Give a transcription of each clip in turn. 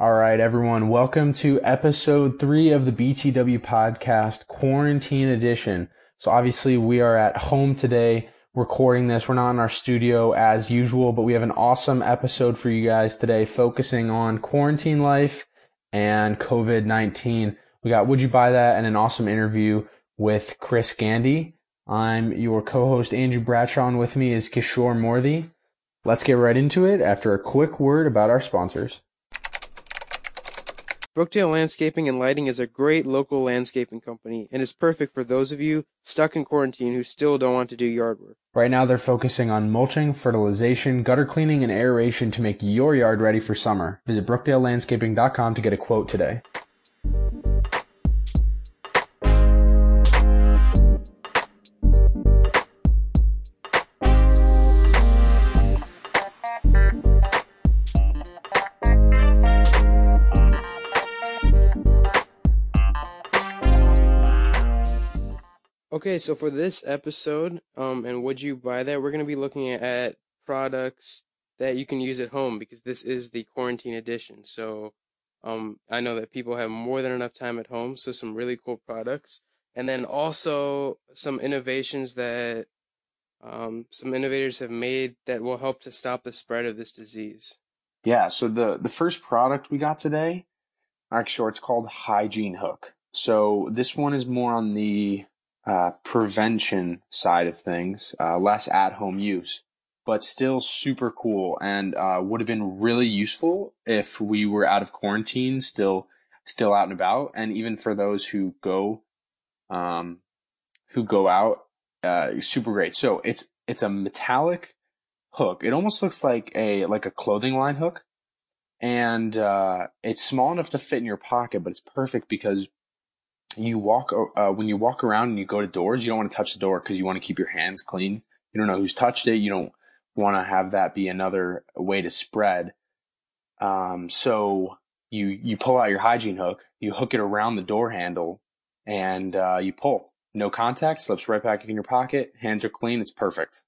All right, everyone. Welcome to episode three of the BTW podcast, quarantine edition. So obviously we are at home today recording this. We're not in our studio as usual, but we have an awesome episode for you guys today focusing on quarantine life and COVID-19. We got Would You Buy That and an awesome interview with Chris Gandy. I'm your co-host Andrew Bradshaw and with me is Kishore Morthy. Let's get right into it after a quick word about our sponsors. Brookdale Landscaping and Lighting is a great local landscaping company and is perfect for those of you stuck in quarantine who still don't want to do yard work. Right now, they're focusing on mulching, fertilization, gutter cleaning, and aeration to make your yard ready for summer. Visit brookdalelandscaping.com to get a quote today. Okay, so for this episode, um, and would you buy that? We're to be looking at products that you can use at home because this is the quarantine edition. So, um, I know that people have more than enough time at home, so some really cool products, and then also some innovations that um, some innovators have made that will help to stop the spread of this disease. Yeah. So the the first product we got today, actually, it's called Hygiene Hook. So this one is more on the uh, prevention side of things, uh, less at home use, but still super cool and uh, would have been really useful if we were out of quarantine, still still out and about, and even for those who go um, who go out, uh, super great. So it's it's a metallic hook. It almost looks like a like a clothing line hook, and uh, it's small enough to fit in your pocket, but it's perfect because you walk uh, when you walk around and you go to doors, you don't want to touch the door because you want to keep your hands clean. You don't know who's touched it. You don't want to have that be another way to spread. Um, so you you pull out your hygiene hook, you hook it around the door handle, and uh, you pull. No contact, slips right back in your pocket. Hands are clean. It's perfect.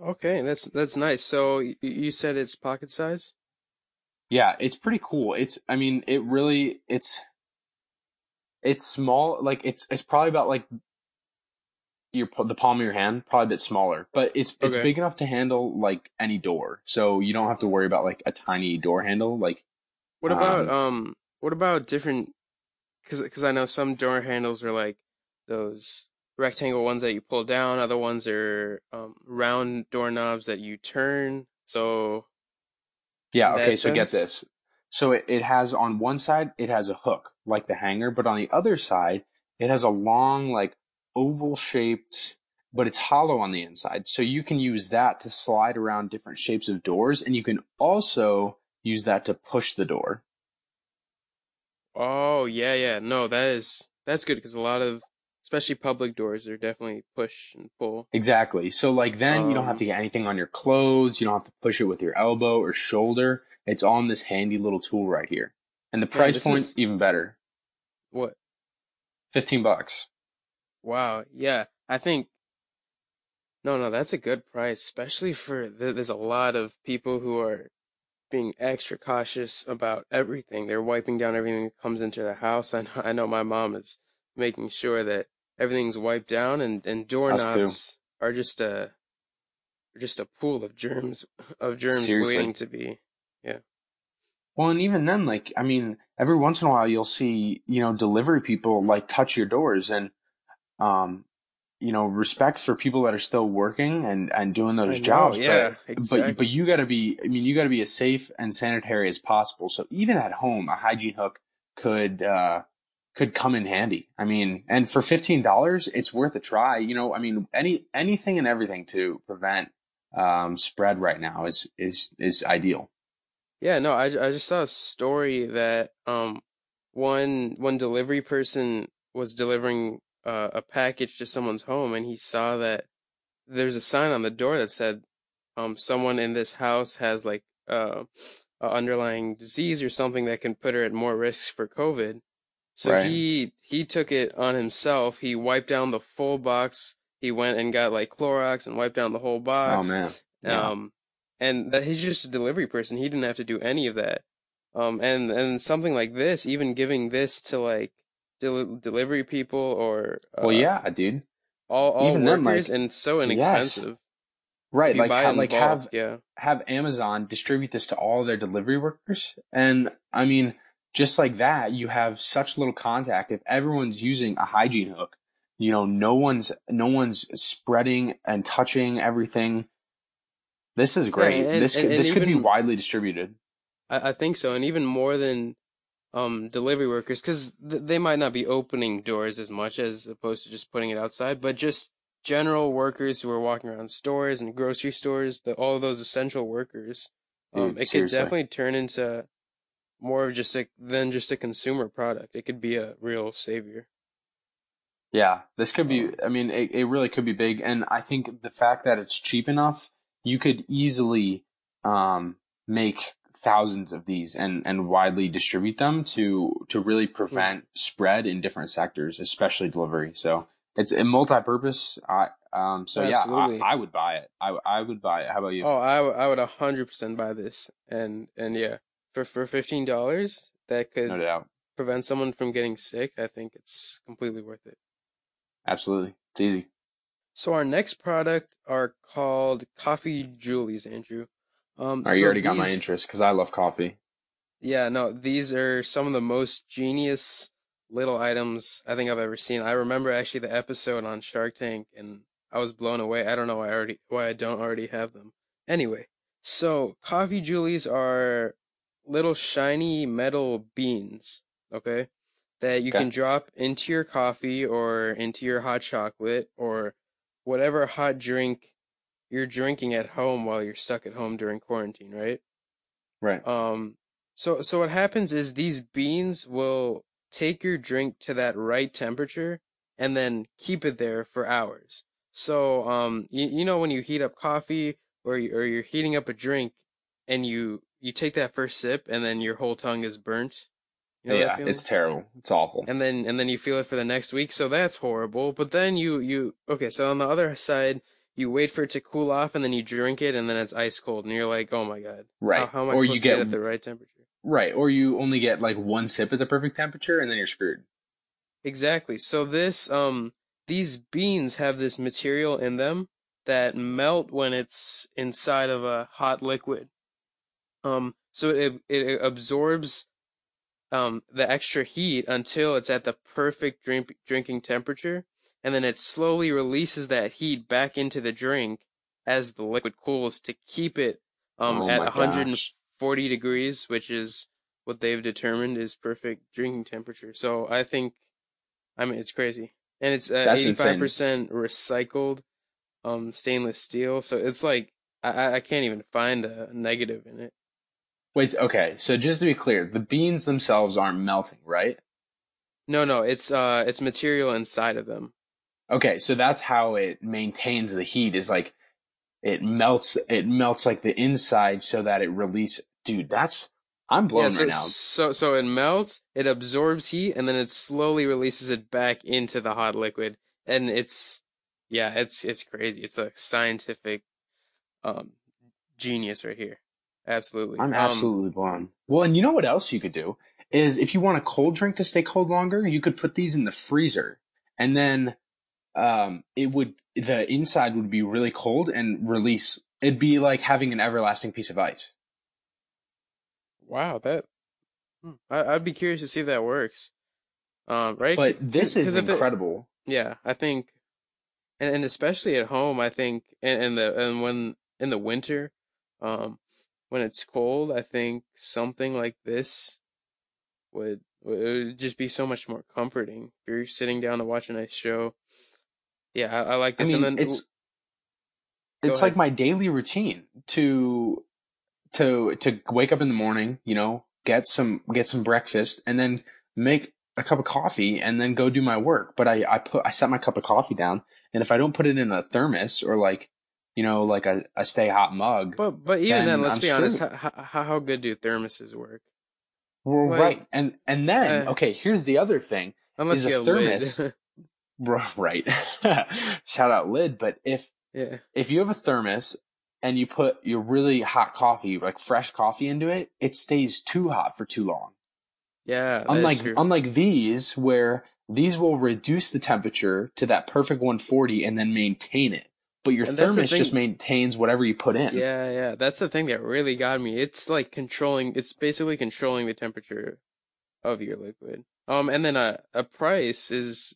Okay, that's that's nice. So you said it's pocket size. Yeah, it's pretty cool. It's I mean, it really it's it's small. Like it's it's probably about like your the palm of your hand, probably a bit smaller, but it's it's Okay. big enough to handle like any door. So you don't have to worry about like a tiny door handle. Like What Um, about um? What about different? Because because I know some door handles are like those rectangle ones that you pull down. Other ones are um, round doorknobs that you turn. So yeah, okay. So get this. So it, it has on one side it has a hook like the hanger, but on the other side it has a long like oval shaped, but it's hollow on the inside. So you can use that to slide around different shapes of doors, and you can also use that to push the door. oh yeah yeah no that is that's good because a lot of especially public doors are definitely push and pull. Exactly. So like then you don't have Um, to get anything on your clothes. You don't have to push it with your elbow or shoulder. It's on this handy little tool right here. And the price this point is- even better. What? 15 bucks. Wow. Yeah, I think. No, no, that's a good price, especially for th- there's a lot of people who are being extra cautious about everything. They're wiping down everything that comes into the house. I know, I know my mom is making sure that everything's wiped down, and and doorknobs are just a just a pool of germs of germs Seriously. waiting to be. Well, and even then, like, I mean, every once in a while you'll see, you know, delivery people like touch your doors and, um, you know, respect for people that are still working and, and doing those know, jobs. yeah, but, exactly. but, but you gotta be, I mean, you gotta be as safe and sanitary as possible. So even at home, a hygiene hook could, uh, could come in handy. I mean, and for $15, it's worth a try. You know, I mean, any, anything and everything to prevent, um, spread right now is, is, is ideal. Yeah, no, I, I just saw a story that um one one delivery person was delivering uh, a package to someone's home and he saw that there's a sign on the door that said um someone in this house has like uh a underlying disease or something that can put her at more risk for COVID. So Right. he he took it on himself. He wiped down the full box. He went and got like Clorox and wiped down the whole box. Oh man. Yeah. Um, and that he's just a delivery person. He didn't have to do any of that. Um, and and something like this, even giving this to like del- delivery people or uh, well, yeah, dude. all all even then, workers, like- and so Yes. inexpensive. Right, like like bulk, have yeah. have Amazon distribute this to all their delivery workers. And I mean, just like that, you have such little contact. If everyone's using a hygiene hook, you know, no one's no one's spreading and touching everything. This is great. and- this could, and this could be widely distributed. I, I think so, and even more than um, delivery workers, because th- they might not be opening doors as much as opposed to just putting it outside, but just general workers who are walking around stores and grocery stores, the, all of those essential workers. Um, Dude, it seriously. could definitely turn into more of just a than just a consumer product. It could be a real savior. Yeah, this could be. Um, I mean, it, it really could be big, and I think the fact that it's cheap enough, you could easily um, make thousands of these and and widely distribute them to to really prevent spread in different sectors, especially delivery. So it's a multi-purpose. I um. So Absolutely. yeah, I, I would buy it. I I would buy it. How about you? Oh, I, w- I would a hundred percent buy this, and and yeah, for for fifteen dollars, that could no doubt. prevent someone from getting sick. I think it's completely worth it. Absolutely, it's easy. So our next product are called Coffee Joulies, Andrew. Um, right, you so already got my interest because I love coffee. Yeah, no, these are some of the most genius little items I think I've ever seen. I remember actually the episode on Shark Tank, and I was blown away. I don't know why I already why I don't already have them. Anyway, so Coffee Joulies are little shiny metal beans, okay, that you Okay. can drop into your coffee or into your hot chocolate or whatever hot drink you're drinking at home while you're stuck at home during quarantine, right? Right. Um, so so what happens is these beans will take your drink to that right temperature and then keep it there for hours. So um, you, you know when you heat up coffee or you, or you're heating up a drink and you you take that first sip and then your whole tongue is burnt. You know yeah, it's terrible. It's awful. and then and then you feel it for the next week so that's horrible but then you you okay so on the other side you wait for it to cool off and then you drink it and then it's ice cold and you're like oh my god Right. how, how am i Or supposed you to get get- at the right temperature Right. Or you only get like one sip at the perfect temperature and then you're screwed. exactly so this um these beans have this material in them that melt when it's inside of a hot liquid um so it it absorbs um the extra heat until it's at the perfect drink drinking temperature and then it slowly releases that heat back into the drink as the liquid cools to keep it um Oh at my 140 gosh. degrees which is what they've determined is perfect drinking temperature. So i think i mean it's crazy. And it's uh, 85% recycled um stainless steel. So it's like I, I can't even find a negative in it Wait, okay. So just to be clear, the beans themselves aren't melting, right? no no it's uh it's material inside of them Okay, so that's how it maintains the heat is like it melts it melts like the inside so that it releases dude, that's I'm blown yeah, so, right now. so so it melts, it absorbs heat, and then it slowly releases it back into the hot liquid. And it's yeah, it's it's crazy. It's a scientific um genius right here. Absolutely. I'm Um, absolutely blown. Well, and you know what else you could do is if you want a cold drink to stay cold longer, you could put these in the freezer, and then um, it would the inside would be really cold and release. It'd be like having an everlasting piece of ice. wow, that hmm, I, I'd be curious to see if that works. Um, right? But this is if it- incredible. Yeah, I think, and and especially at home, I think, and, and the and when in the winter, um, when it's cold, I think something like this would it would just be so much more comforting. If you're sitting down to watch a nice show, yeah, I, I like I this. mean, and then it's it's ahead. like my daily routine to to to wake up in the morning, you know, get some get some breakfast, and then make a cup of coffee, and then go do my work. But I I put I set my cup of coffee down, and if I don't put it in a thermos or like you know like a, a stay hot mug, but but even then, then let's I'm be honest. How, how how good do thermoses work? well, like, right, and and then uh, okay, here's the other thing. Unless Is a thermos-. Right, shout out lid. But if yeah. if you have a thermos and you put your really hot coffee, like fresh coffee into it, it stays too hot for too long. Yeah. Unlike unlike these where these will reduce the temperature to that perfect 140 and then maintain it. But your And that's the thermos just maintains whatever you put in. Yeah, yeah. That's the thing that really got me. It's like controlling it's basically controlling the temperature of your liquid. Um and then a a price is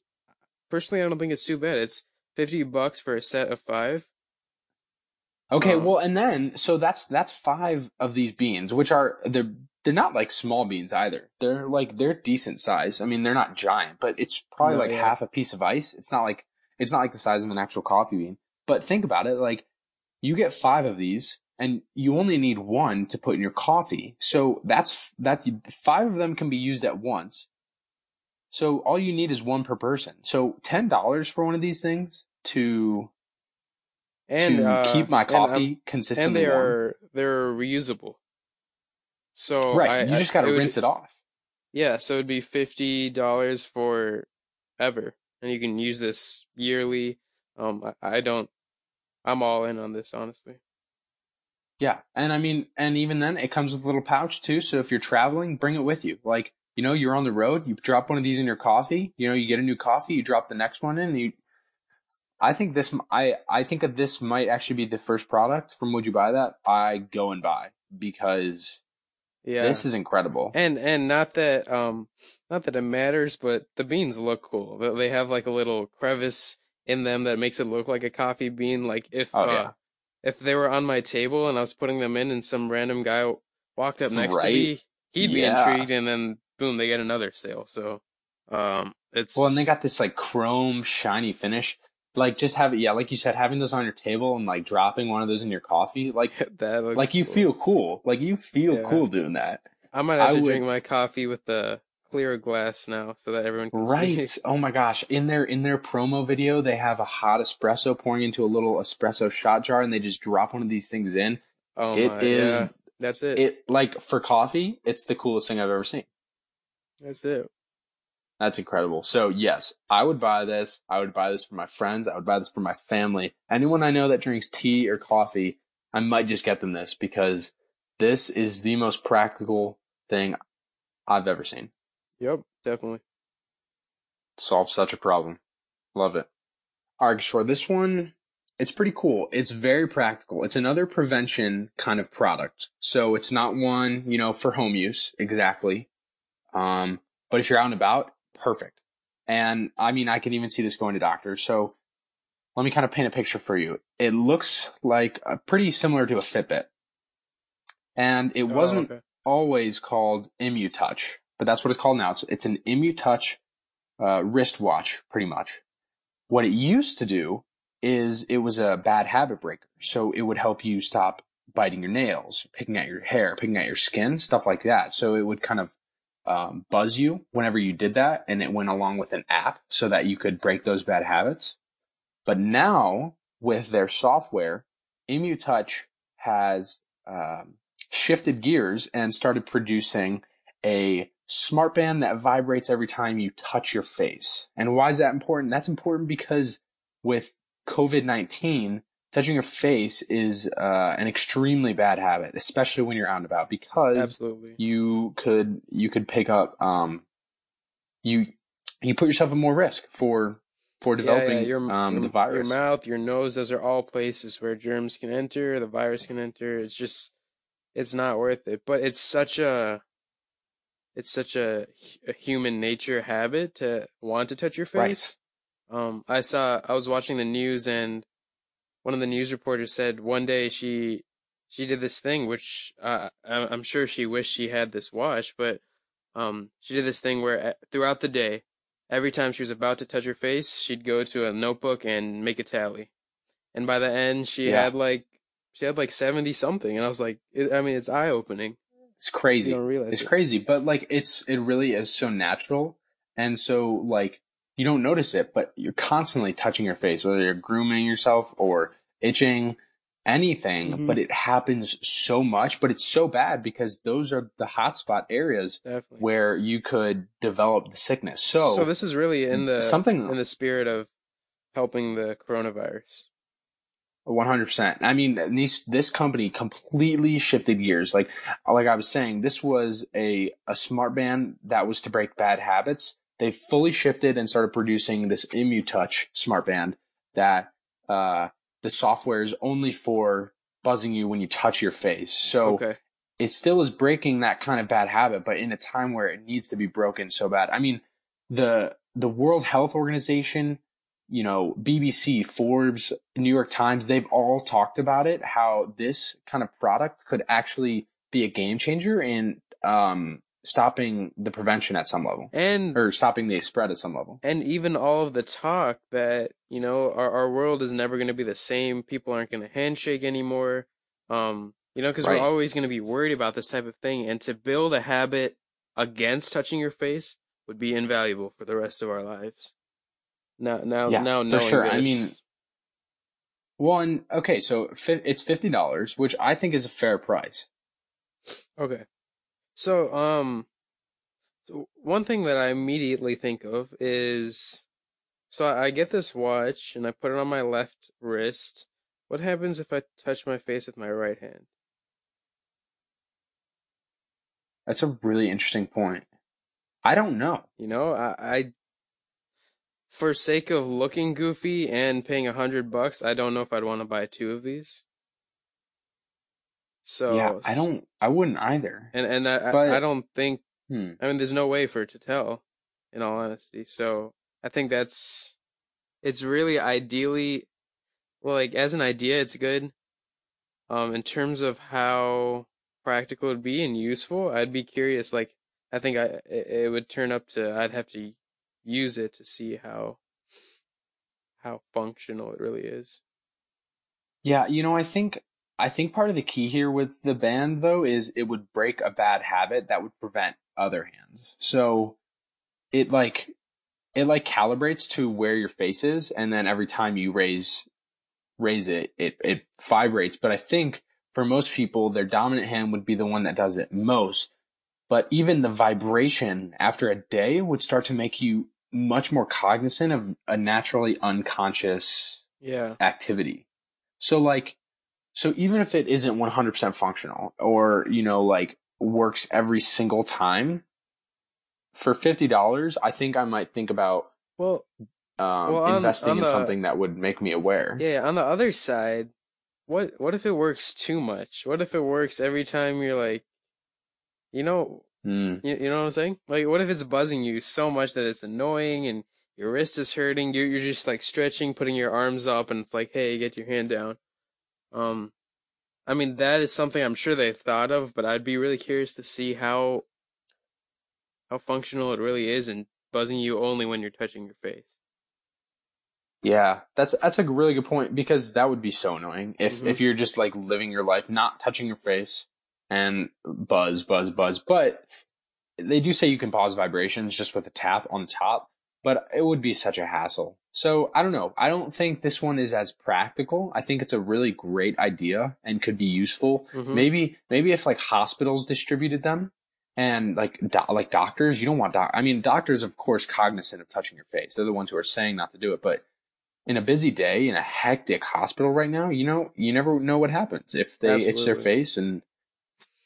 personally I don't think it's too bad. It's 50 bucks for a set of 5. Okay, Um, well, and then so that's that's five of these beans, which are they're they're not like small beans either. They're like they're decent size. I mean, they're not giant, but it's probably No, like yeah. half a piece of ice. It's not like it's not like the size of an actual coffee bean. But think about it, like you get five of these, and you only need one to put in your coffee. So that's that's five of them can be used at once. So all you need is one per person. So ten dollars for one of these things to And to uh, keep my and, um, coffee and they warm. are they're reusable. So right. I, you just got to would- rinse it off. Yeah, so it'd be fifty dollars for ever, and you can use this yearly. Um, I, I don't. I'm all in on this, honestly. Yeah. And I mean, and even then, it comes with a little pouch too. So if you're traveling, bring it with you. Like, you know, you're on the road, you drop one of these in your coffee. You know, you get a new coffee, you drop the next one in. And you, I think this, I, I think that this might actually be the first product from Would You Buy That I go and buy because Yeah, this is incredible. and and not that um, not that it matters, but the beans look cool. They- They have like a little crevice in them that makes it look like a coffee bean. Like if Oh, uh, if they were on my table and I was putting them in, and some random guy walked up next to me, he'd be Yeah. intrigued, and then boom, they get another sale. So, um, it's Well, and they got this like chrome shiny finish. Like just have it, yeah, like you said, having those on your table and like dropping one of those in your coffee, like that looks like you feel cool. Like you feel Yeah. cool doing that. I might have I to would- drink my coffee with the clear glass now, so that everyone can Right. see. Oh my gosh. In their in their promo video, they have a hot espresso pouring into a little espresso shot jar and they just drop one of these things in. Oh It my, is- yeah, that's it. It like for coffee, it's the coolest thing I've ever seen. That's it. That's incredible. So yes, I would buy this. I would buy this for my friends. I would buy this for my family. Anyone I know that drinks tea or coffee, I might just get them this because this is the most practical thing I've ever seen. Yep, definitely. solves such a problem. Love it. All right, sure. This one, it's pretty cool. It's very practical. It's another prevention kind of product. So it's not one, you know, for home use exactly. Um, but if you're out and about, perfect. And I mean, I can even see this going to doctors. So let me kind of paint a picture for you. It looks like a pretty similar to a Fitbit. And it Oh, wasn't okay. always called ImmuTouch, but that's what it's called now. It's, it's an ImmuTouch uh, wristwatch, pretty much. What it used to do is it was a bad habit breaker. So it would help you stop biting your nails, picking at your hair, picking at your skin, stuff like that. So it would kind of um, buzz you whenever you did that, and it went along with an app so that you could break those bad habits. But now with their software, ImmuTouch has um, shifted gears and started producing a smart band that vibrates every time you touch your face. And why is that important? That's important because with COVID 19, touching your face is uh, an extremely bad habit, especially when you're out and about because Absolutely. you could you could pick up um you you put yourself at more risk for for developing yeah, yeah, your, um your, the virus. Your mouth, your nose, those are all places where germs can enter, the virus can enter. It's just, it's not worth it. But it's such a, it's such a, a human nature habit to want to touch your Right. face. Um, I saw, I was watching the news and one of the news reporters said one day she, she did this thing, which uh, I- I'm sure she wished she had this watch, but um, she did this thing where uh, throughout the day, every time she was about to touch her face, she'd go to a notebook and make a tally. And by the end, she Yeah. had like she had like seventy something, and I was like, it, I mean, it's eye opening. It's crazy. It's it. crazy, but like it's it really is so natural and so like you don't notice it, but you're constantly touching your face, whether you're grooming yourself or itching, anything, Mhm. but it happens so much, but it's so bad because those are the hotspot areas Definitely. where you could develop the sickness. So, so this is really in the something in the spirit of helping the coronavirus. One hundred percent. I mean, these this company completely shifted gears. Like, like I was saying, this was a a smart band that was to break bad habits. They fully shifted and started producing this ImmuTouch smart band that uh, the software is only for buzzing you when you touch your face. So Okay. it still is breaking that kind of bad habit, but in a time where it needs to be broken so bad. I mean, the the World Health Organization, you know, BBC, Forbes, New York Times, they've all talked about it, how this kind of product could actually be a game changer in um, stopping the prevention at some level. And Or stopping the spread at some level. and even all of the talk that you know our, our world is never going to be the same people aren't going to handshake anymore um you know because Right. we're always going to be worried about this type of thing and to build a habit against touching your face would be invaluable for the rest of our lives now now Yeah, now for sure. I mean, One, okay, so fi- it's fifty dollars, which I think is a fair price. Okay. So, um, one thing that I immediately think of is, so I I get this watch and I put it on my left wrist. What happens if I touch my face with my right hand? That's a really interesting point. I don't know. You know, I, I, for sake of looking goofy and paying a hundred bucks, I don't know if I'd want to buy two of these. So yeah, I don't. I wouldn't either. and and I, I- But- I don't think Hmm. I mean, there's no way for it to tell, in all honesty. So I think that's it's really ideally well, like as an idea, it's good. Um, in terms of how practical it'd be and useful, I'd be curious. Like, I think I it, it would turn up to I'd have to use it to see how how functional it really is. Yeah, you know, I think I think part of the key here with the band though is it would break a bad habit that would prevent other hands. So it like it like calibrates to where your face is and then every time you raise raise it it it vibrates, but I think for most people their dominant hand would be the one that does it most. But even the vibration after a day would start to make you much more cognizant of a naturally unconscious Yeah. activity. So like, so even if it isn't 100% functional or, you know, like works every single time for $50, I think I might think about, Well, um, Well, on- investing on in the- something that would make me aware. Yeah, on the other side, what what if it works too much? What if it works every time you're like, you know, Mm, you, you know what I'm saying? Like, what if it's buzzing you so much that it's annoying and your wrist is hurting? You're you're just like stretching, putting your arms up, and it's like, hey, get your hand down. Um, I mean, that is something I'm sure they've thought of, but I'd be really curious to see how how functional it really is and buzzing you only when you're touching your face. yeah, that's, that's a really good point because that would be so annoying if, Mhm. if you're just like living your life, not touching your face and buzz, buzz, buzz. But they do say you can pause vibrations just with a tap on the top, but it would be such a hassle. So I don't know. I don't think this one is as practical. I think it's a really great idea and could be useful. Mhm. Maybe, maybe if like hospitals distributed them and like, do- like doctors, you don't want doc. I mean, doctors, of course, cognizant of touching your face. They're the ones who are saying not to do it, but in a busy day in a hectic hospital right now, you know, you never know what happens if they itch their face and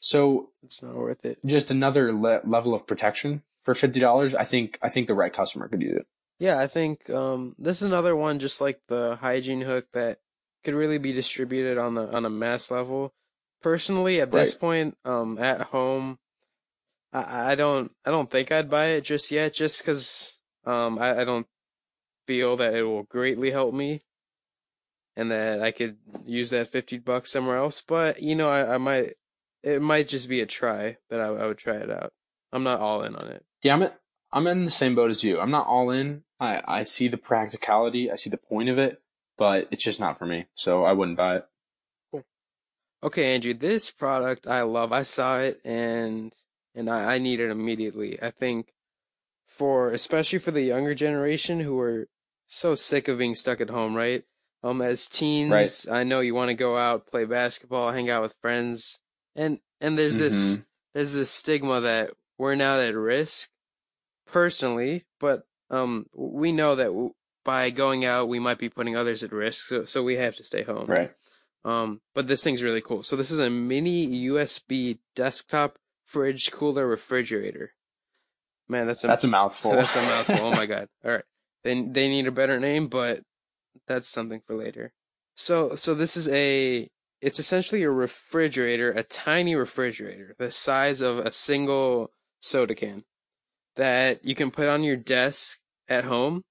so It's not worth it. just another le- level of protection for fifty dollars. I think I think the right customer could use it. Yeah, I think um, this is another one just like the hygiene hook that could really be distributed on the on a mass level. Personally, at this Right. point, um, at home, I, I don't I don't think I'd buy it just yet, just because um, I, I don't feel that it will greatly help me, and that I could use that fifty bucks somewhere else. But you know, I, I might it might just be a try but I, I would try it out. I'm not all in on it. Yeah, I'm at, I'm in the same boat as you. I'm not all in. I I see the practicality. I see the point of it, but it's just not for me. So I wouldn't buy it. Okay, Andrew, this product I love. I saw it and and I, I need it immediately. I think for especially for the younger generation who are so sick of being stuck at home, right? Um, as teens, Right. I know you want to go out, play basketball, hang out with friends, and and there's this Mhm. there's this stigma that we're not at risk personally, but um we know that w- by going out, we might be putting others at risk, so so we have to stay home. Right. Um, but this thing's really cool. So this is a mini USB desktop fridge cooler refrigerator. Man, that's a That's a mouthful. that's a mouthful. Oh my god. All right. They they need a better name, but that's something for later. So so this is a it's essentially a refrigerator, a tiny refrigerator, the size of a single soda can that you can put on your desk at home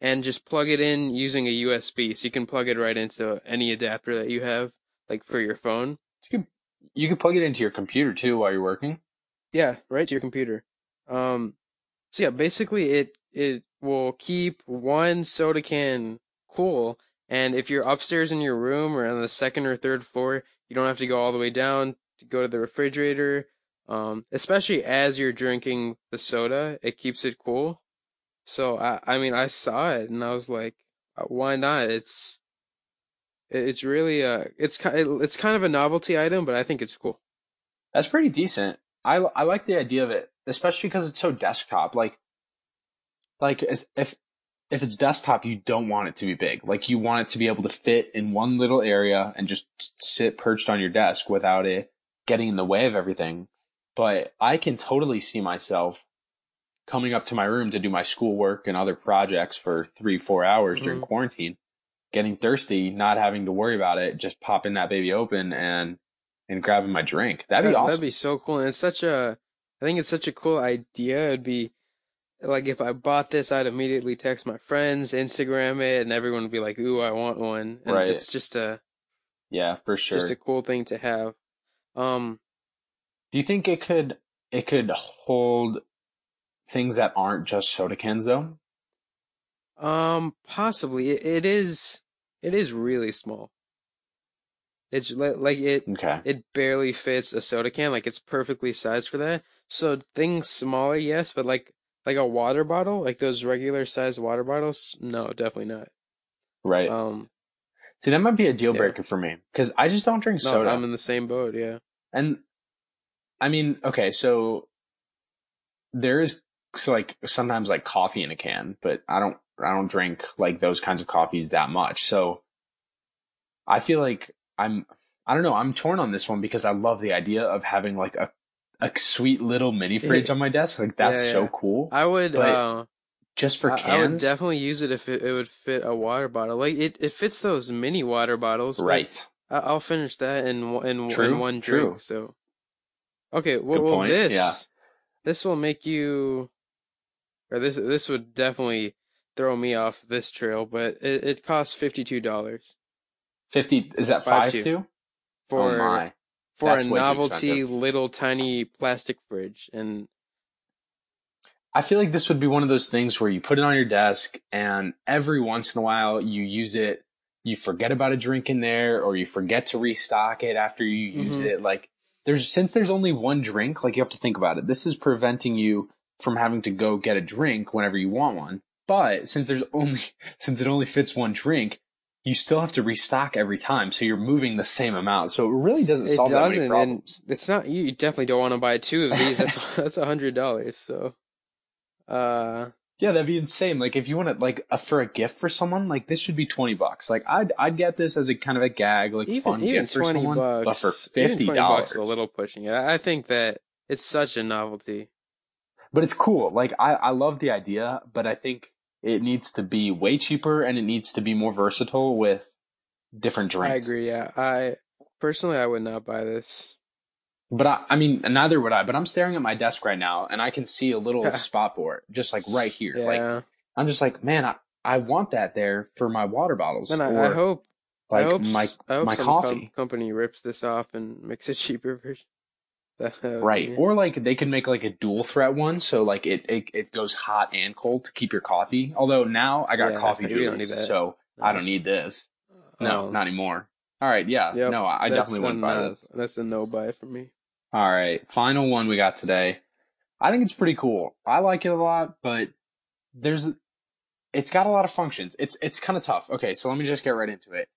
and just plug it in using a USB. So you can plug it right into any adapter that you have, like for your phone. You can, you can plug it into your computer too while you're working. Yeah, right to your computer. Um, so yeah, basically it it will keep one soda can cool, and if you're upstairs in your room or on the second or third floor, you don't have to go all the way down to go to the refrigerator. Um, especially as you're drinking the soda, it keeps it cool. So I, I mean, I saw it and I was like, uh, why not? It's, it's really a, it's kind, it's kind of a novelty item, but I think it's cool. That's pretty decent. I I like the idea of it, especially because it's so desktop. Like, like if if it's desktop, you don't want it to be big. Like you want it to be able to fit in one little area and just sit perched on your desk without it getting in the way of everything. But I can totally see myself coming up to my room to do my schoolwork and other projects for three, four hours during Mhm. quarantine, getting thirsty, not having to worry about it, just popping that baby open and and grabbing my drink. That'd be That- awesome. That'd be so cool. And it's such a, I think it's such a cool idea. It'd be like if I bought this, I'd immediately text my friends, Instagram it, and everyone would be like, "Ooh, I want one." And Right. It's just a yeah, for sure. just a cool thing to have. Um, Do you think it could it could hold things that aren't just soda cans though? um, possibly it, it is. It is really small. It's li- like it. Okay. It barely fits a soda can. Like it's perfectly sized for that. So things smaller, yes, but like like a water bottle, like those regular sized water bottles, no, definitely not. Right. Um, See, that might be a deal yeah. breaker for me because I just don't drink no, soda. I'm in the same boat. Yeah. And I mean, okay, so there is so like sometimes like coffee in a can, but I don't I don't drink like those kinds of coffees that much. So I feel like I'm I don't know, I'm torn on this one because I love the idea of having like a a sweet little mini fridge on my desk. Like that's Yeah, so cool. I would. But uh, Just for I, cans. I would definitely use it if it, it would fit a water bottle. Like it, it fits those mini water bottles. right. I, I'll finish that in one- in, True, in one true. drink. So, okay. Well, Good well this yeah. this will make you, or this this would definitely throw me off this trail. But it, it costs fifty two dollars 50 is that Five 5 two. for oh my. For That's a novelty little tiny plastic fridge. And I feel like this would be one of those things where you put it on your desk and every once in a while you use it, you forget about a drink in there or you forget to restock it after you use Mhm. it. Like there's since there's only one drink, like you have to think about it. This is preventing you from having to go get a drink whenever you want one. But since there's only since it only fits one drink, you still have to restock every time. So you're moving the same amount. So it really doesn't it solve that many doesn't. And it's not. You definitely don't want to buy two of these. That's that's a hundred dollars. So, uh, Yeah, that'd be insane. Like if you want to like a, for a gift for someone, like this should be twenty bucks. Like I'd I'd get this as a kind of a gag, like even fun even gift for someone. bucks. but for fifty 20 dollars, a little pushing it. I think that it's such a novelty. but it's cool. Like I I love the idea, but I think it needs to be way cheaper and it needs to be more versatile with different drinks. I agree. Yeah, I personally I would not buy this. But I, I mean, neither would I. But I'm staring at my desk right now, and I can see a little spot for it, just like right here. Yeah, Like I'm just like, man, I, I want that there for my water bottles. and I, I hope like I hope my I hope my some coffee. com- company rips this off and makes a cheaper version. That would Right. be- Or like they could make like a dual threat one, so like it, it it goes hot and cold to keep your coffee. Although now I got Yeah, coffee we don't juice, need that. so I don't need this. No, Um, not anymore. All right, yeah, Yep, no, I I definitely a wouldn't buy no- this. That's a no buy for me. All right, final one we got today. I think it's pretty cool. I like it a lot, but there's it's got a lot of functions. It's it's kind of tough. Okay, so let me just get right into it.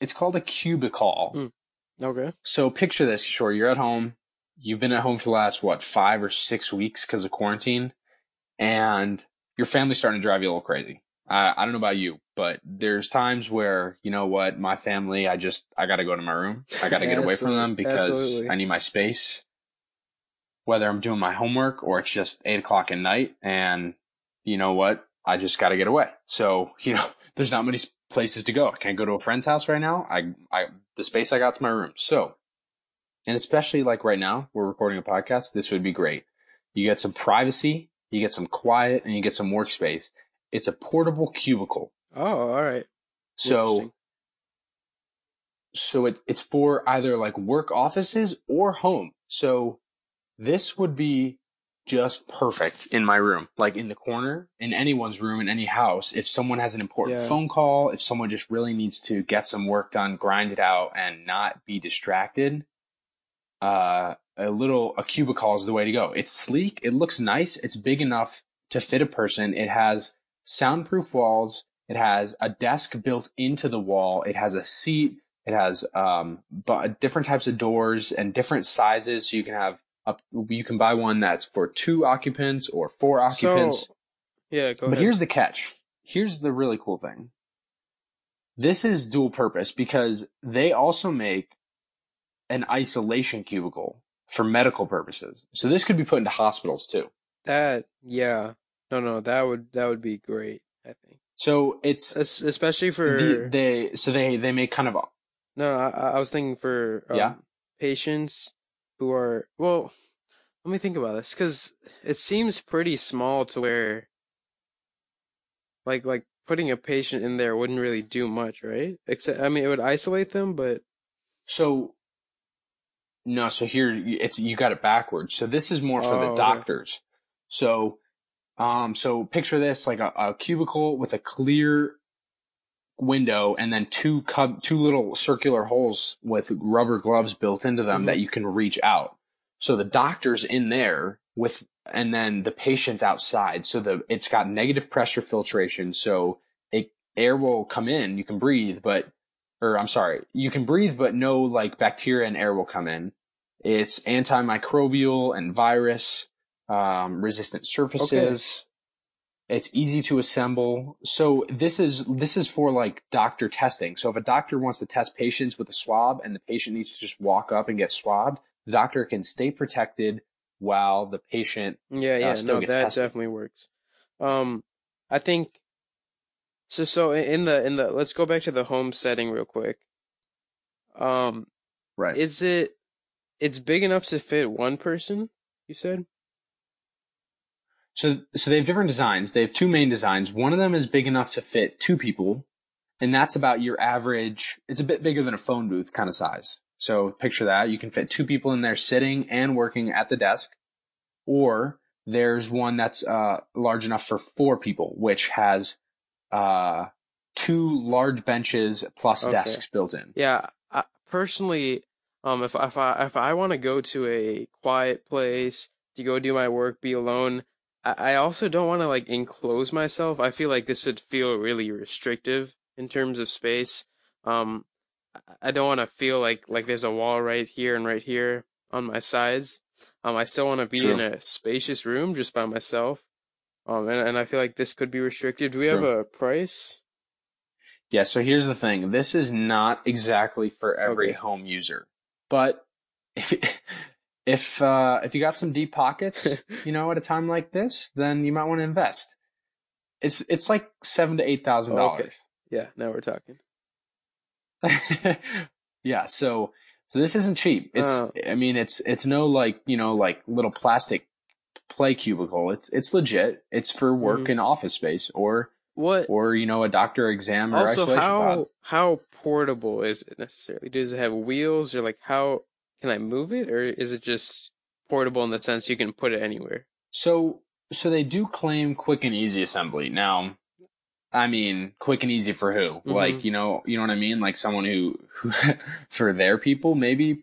It's called a Cubicall. Mm. Okay. So picture this, sure, you're at home. You've been at home for the last, what, five or six weeks because of quarantine. And your family's starting to drive you a little crazy. I, I don't know about you, but there's times where, you know what, my family, I just, I got to go to my room. I got to get away from them because Absolutely. I need my space. Whether I'm doing my homework or it's just eight o'clock at night and you know what, I just got to get away. So, you know, there's not many places to go. I can't go to a friend's house right now. I, I, the space I got to my room. So, and especially like right now, we're recording a podcast. This would be great. You get some privacy, you get some quiet, and you get some workspace. It's a portable cubicle. Oh, all right. So, so it, it's for either like work offices or home. So this would be just perfect in my room, like in the corner, in anyone's room, in any house. If someone has an important yeah. phone call, if someone just really needs to get some work done, grind it out, and not be distracted, uh, a little a cubicle is the way to go. It's sleek, it looks nice, it's big enough to fit a person. It has soundproof walls. It has a desk built into the wall. It has a seat. It has um, but different types of doors and different sizes. So you can have up, you can buy one that's for two occupants or four occupants. So, yeah, go But here's the catch. Here's the really cool thing. This is dual purpose because they also make an isolation cubicle for medical purposes. So this could be put into hospitals too. That yeah. No, no, that would that would be great. I think. So it's especially for the, they. So they they make kind of. A, no, I, I was thinking for um, yeah patients who are well. Let me think about this because it seems pretty small to where. Like like putting a patient in there wouldn't really do much, right? Except I mean it would isolate them, but. So. No, so here it's you got it backwards. So this is more for oh, the doctors. Okay. So um, so picture this like a, a cubicle with a clear window and then two cub, two little circular holes with rubber gloves built into them mm-hmm. that you can reach out. So the doctor's in there with, and then the patient's outside. So the, it's got negative pressure filtration. So it, air will come in, you can breathe, but, or I'm sorry, you can breathe, but no like bacteria and air will come in. It's antimicrobial and virus um, resistant surfaces. Okay. It's easy to assemble. So this is this is for like doctor testing. So if a doctor wants to test patients with a swab and the patient needs to just walk up and get swabbed, the doctor can stay protected while the patient yeah yeah uh, no that tested. definitely works. Um, I think so. So in the in the let's go back to the home setting real quick. Um, right. Is it? It's big enough to fit one person. You said. So, so they have different designs. They have two main designs. One of them is big enough to fit two people, and that's about your average. It's a bit bigger than a phone booth kind of size. So picture that. You can fit two people in there sitting and working at the desk. Or there's one that's uh, large enough for four people, which has uh, two large benches plus okay. desks built in. Yeah, I, personally, um, if if I if I want to go to a quiet place to go do my work, be alone, I also don't want to like enclose myself. I feel like this would feel really restrictive in terms of space. Um, I don't want to feel like like there's a wall right here and right here on my sides. Um, I still want to be True. in a spacious room just by myself. Um, and, and I feel like this could be restricted. Do we True. have a price? Yeah. So here's the thing. This is not exactly for every okay. home user, but if if uh, if you got some deep pockets, you know, at a time like this, then you might want to invest. It's it's like seven to eight thousand oh, okay. dollars. Yeah, now we're talking. yeah, so so this isn't cheap. It's uh, I mean it's it's no like you know like little plastic play cubicle. It's it's legit. It's for work mm-hmm. in office space or what or you know a doctor exam or also, isolation how, pod. How portable is it necessarily? Does it have wheels or like how can I move it, or is it just portable in the sense you can put it anywhere? So, so they do claim quick and easy assembly. Now, I mean, quick and easy for who? Mm-hmm. Like, you know, you know what I mean? Like someone who, who for their people, maybe.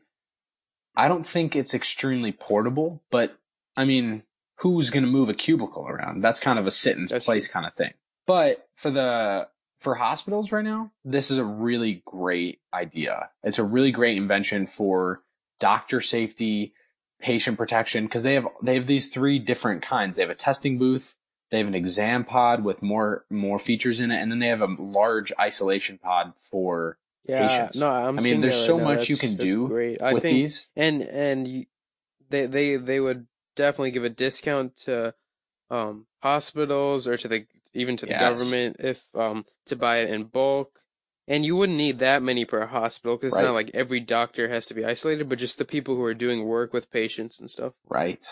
I don't think it's extremely portable, but I mean, who's going to move a cubicle around? That's kind of a sit in place true. kind of thing. But for the for hospitals right now, this is a really great idea. It's a really great invention for doctor safety, patient protection, because they have they have these three different kinds. They have a testing booth, They have an exam pod with more more features in it, and then they have a large isolation pod for Yeah, patients. no, I'm I mean, there's right so now. much you can do Great. I with think, these. and and they they they would definitely give a discount to um hospitals or to the even to the Yes. government if um to buy it in bulk. And you wouldn't need that many per hospital because it's not like every doctor has to be isolated, but just the people who are doing work with patients and stuff. Right.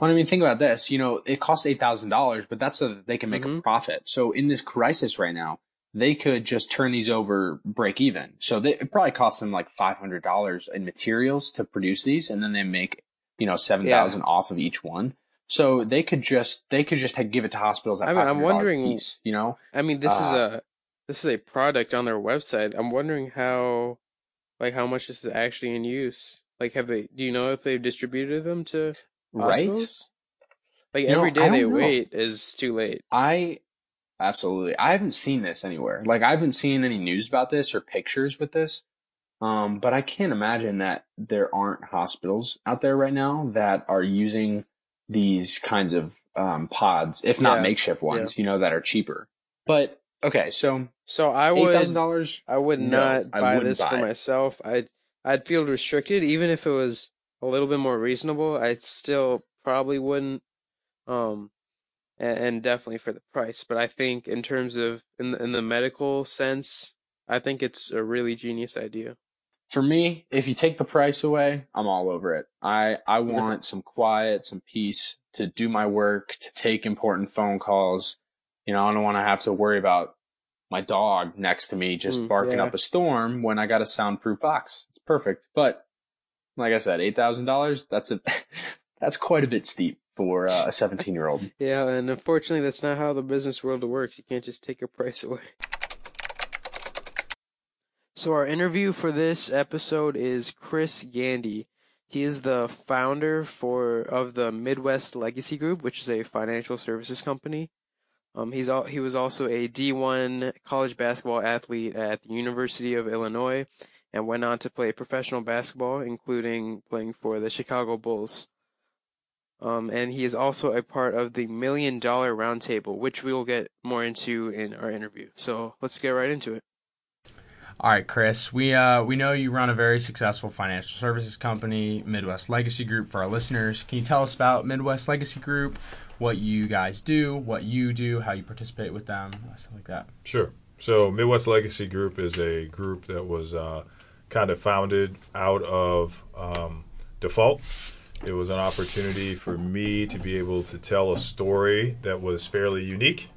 Well, I mean, think about this. You know, it costs eight thousand dollars, but that's so that they can make a Mhm. profit. So in this crisis right now, they could just turn these over, break even. So they, it probably costs them like five hundred dollars in materials to produce these, and then they make you know seven thousand off of each one. So they could just they could just give it to hospitals at I mean, I'm wondering- piece. You know, I mean, this is Uh, a this is a product on their website. I'm wondering how, like, how much this is actually in use. Like, have they? Do you know if they've distributed them to right? hospitals? Like You every I day they know. wait is too late. I absolutely. I haven't seen this anywhere. Like I haven't seen any news about this or pictures with this. Um, but I can't imagine that there aren't hospitals out there right now that are using these kinds of um, pods, if not Yeah. makeshift ones, you know, that are cheaper. But okay, so So I eight thousand would dollars. I would not I buy wouldn't this for it. myself. I'd I'd feel restricted even if it was a little bit more reasonable. I still probably wouldn't. Um, and, and definitely for the price. But I think in terms of in the, in the medical sense, I think it's a really genius idea. For me, if you take the price away, I'm all over it. I I want some quiet, some peace to do my work, to take important phone calls. You know, I don't want to have to worry about my dog next to me just Mm, barking yeah. up a storm when I got a soundproof box. It's perfect. But like I said, eight thousand dollars. That's a that's quite a bit steep for uh, a 17 year old. Yeah, and unfortunately, that's not how the business world works. You can't just take a price away. So, our interview for this episode is Chris Gandy. He is the founder for of the Midwest Legacy Group, which is a financial services company. Um, he's all, he was also a D1 college basketball athlete at the University of Illinois, and went on to play professional basketball, including playing for the Chicago Bulls. Um, and he is also a part of the Million Dollar Roundtable, which we will get more into in our interview. So let's get right into it. All right, Chris. We uh, we know you run a very successful financial services company, Midwest Legacy Group. For our listeners, can you tell us about Midwest Legacy Group? What you guys do, what you do, how you participate with them, stuff like that. Sure. So Midwest Legacy Group is a group that was uh, kind of founded out of um, default. It was an opportunity for me to be able to tell a story that was fairly unique.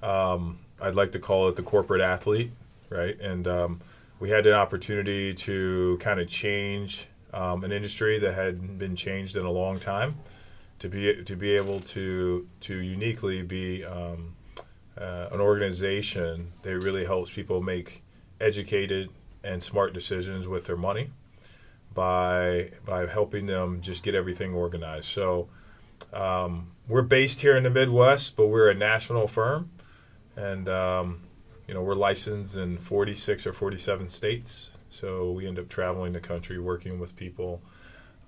Um, I'd like to call it the corporate athlete, right? And um, we had an opportunity to kind of change um, an industry that hadn't been changed in a long time. To be to be able to to uniquely be um, uh, an organization that really helps people make educated and smart decisions with their money by by helping them just get everything organized. So um, we're based here in the Midwest, but we're a national firm, and um, you know we're licensed in 46 or 47 states. So we end up traveling the country, working with people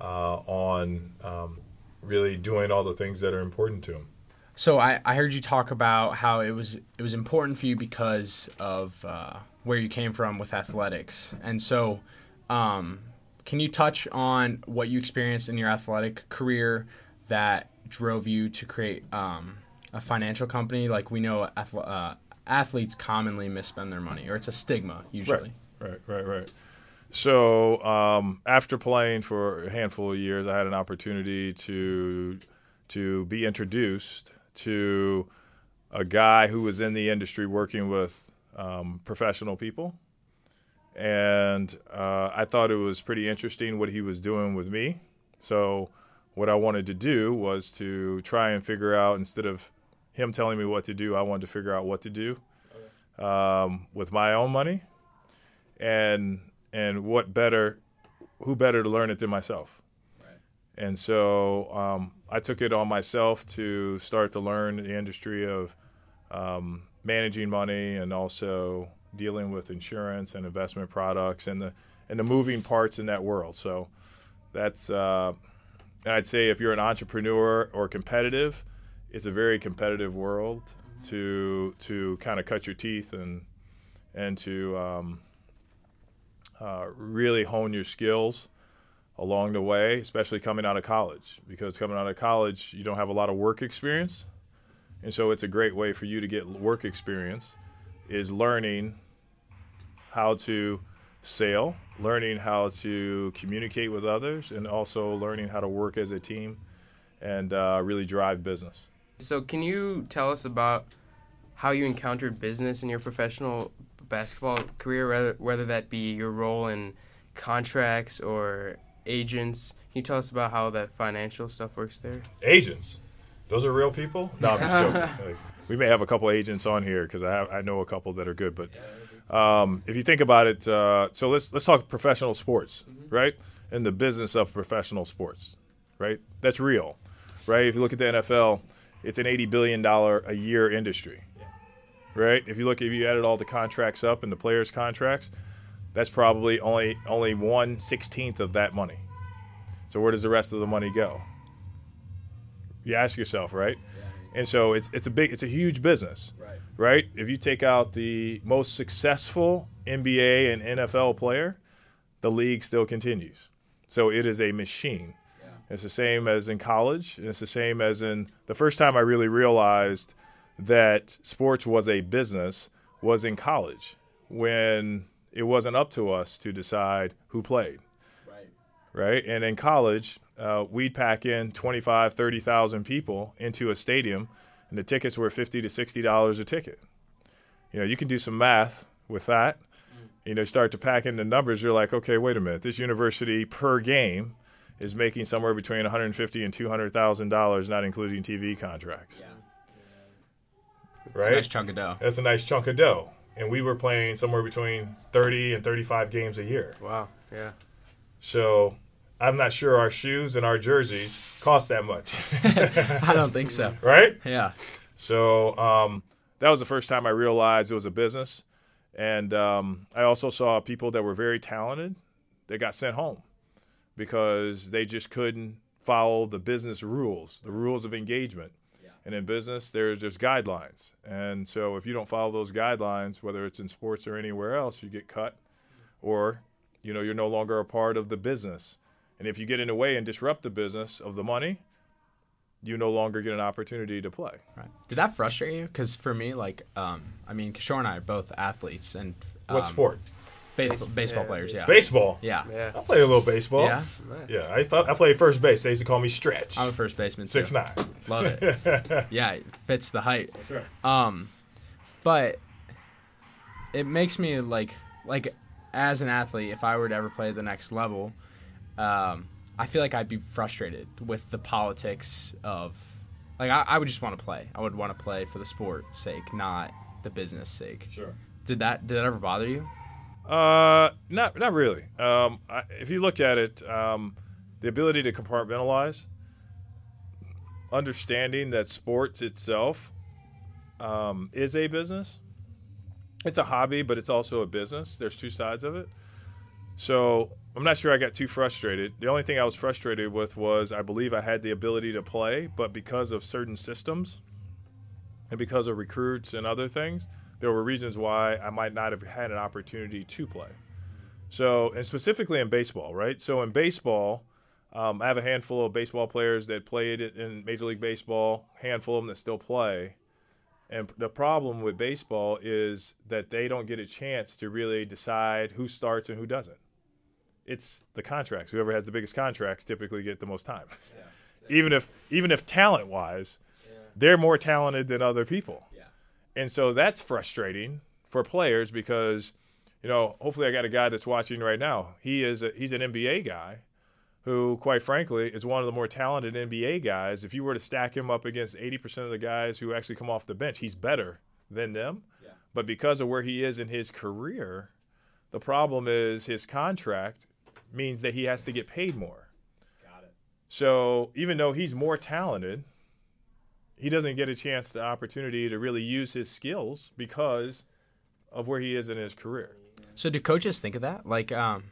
uh, on um, really doing all the things that are important to them. So I, I heard you talk about how it was it was important for you because of uh, where you came from with athletics, and so um, can you touch on what you experienced in your athletic career that drove you to create um, a financial company? Like we know uh, athletes commonly misspend their money, or it's a stigma usually. Right, Right, right, right. So um, after playing for a handful of years, I had an opportunity to to be introduced to a guy who was in the industry working with um, professional people, and uh, I thought it was pretty interesting what he was doing with me. So what I wanted to do was to try and figure out instead of him telling me what to do, I wanted to figure out what to do um, with my own money. And and what better who better to learn it than myself? And so um, i took it on myself to start to learn the industry of um, managing money and also dealing with insurance and investment products and the and the moving parts in that world. So that's uh, and i'd say if you're an entrepreneur or competitive it's a very competitive world to to kind of cut your teeth and and to um, uh, really hone your skills along the way, especially coming out of college. Because coming out of college, you don't have a lot of work experience, and so it's a great way for you to get work experience. Is learning how to sail, learning how to communicate with others, and also learning how to work as a team and uh, really drive business. So, can you tell us about how you encountered business in your professional basketball career, whether, whether that be your role in contracts or agents? Can you tell us about how that financial stuff works there? Agents, those are real people. No, I'm just joking. Like, we may have a couple agents on here because I have, I know a couple that are good, but um, if you think about it, uh, so let's let's talk professional sports, right? And the business of professional sports, right? That's real, right? If you look at the NFL, it's an eighty billion dollar a year industry, right? If you look, if you added all the contracts up and the players' contracts, that's probably only only one sixteenth of that money. So where does the rest of the money go? You ask yourself, right? And so it's it's a big it's a huge business, Right. right? If you take out the most successful NBA and NFL player, the league still continues. So it is a machine. It's the same as in college. and It's the same as in the first time I really realized that sports was a business was in college when it wasn't up to us to decide who played Right. right? And in college, uh, we'd pack in 25, 30,000 people into a stadium, and the tickets were 50 to 60 dollars a ticket. You know, you can do some math with that. You know, start to pack in the numbers. You're like, okay, wait a minute. This university per game is making somewhere between 150 and 200 thousand dollars, not including TV contracts. Yeah. Right? Nice chunk of dough. That's a nice chunk of dough. And we were playing somewhere between 30 and 35 games a year. Wow. Yeah. So I'm not sure our shoes and our jerseys cost that much. I don't think so. right? Yeah. So um, that was the first time I realized it was a business. And um, I also saw people that were very talented that got sent home because they just couldn't follow the business rules, the rules of engagement. Yeah. And in business, there's just guidelines, and so if you don't follow those guidelines, whether it's in sports or anywhere else, you get cut, or you know you're no longer a part of the business. And if you get in the way and disrupt the business of the money, you no longer get an opportunity to play. Right. Did that frustrate you? Because for me, like, um, I mean, Kishore and I are both athletes and um, What sport? Baseball, baseball Yeah, players. Yeah. Baseball. Yeah. Yeah. I play a little baseball. Yeah. Yeah, I, thought- I played first base. They used to call me Stretch. I'm a first baseman. Too. Six nine. Love it. yeah, it fits the height. That's right. Um, but it makes me like like as an athlete, if I were to ever play at the next level, um, I feel like I'd be frustrated with the politics of like I, I would just want to play. I would want to play for the sport's sake, not the business sake. Sure. Did that did that ever bother you? Uh, not not really. Um, I, if you look at it, um, the ability to compartmentalize, understanding that sports itself um, is a business. It's a hobby, but it's also a business. There's two sides of it. So I'm not sure I got too frustrated. The only thing I was frustrated with was I believe I had the ability to play, but because of certain systems and because of recruits and other things, there were reasons why I might not have had an opportunity to play. So, and specifically in baseball, right? So in baseball, um, I have a handful of baseball players that played in Major League Baseball, handful of them that still play. And the problem with baseball is that they don't get a chance to really decide who starts and who doesn't. It's the contracts. Whoever has the biggest contracts typically get the most time. even if even if talent wise, they're more talented than other people. And so that's frustrating for players because, you know, hopefully I got a guy that's watching right now. He is a, he's an NBA guy who, quite frankly, is one of the more talented NBA guys. If you were to stack him up against 80% of the guys who actually come off the bench, he's better than them. Yeah. But because of where he is in his career, the problem is his contract means that he has to get paid more. Got it. So even though he's more talented, he doesn't get a chance, the opportunity to really use his skills because of where he is in his career. So do coaches think of that? Like, um,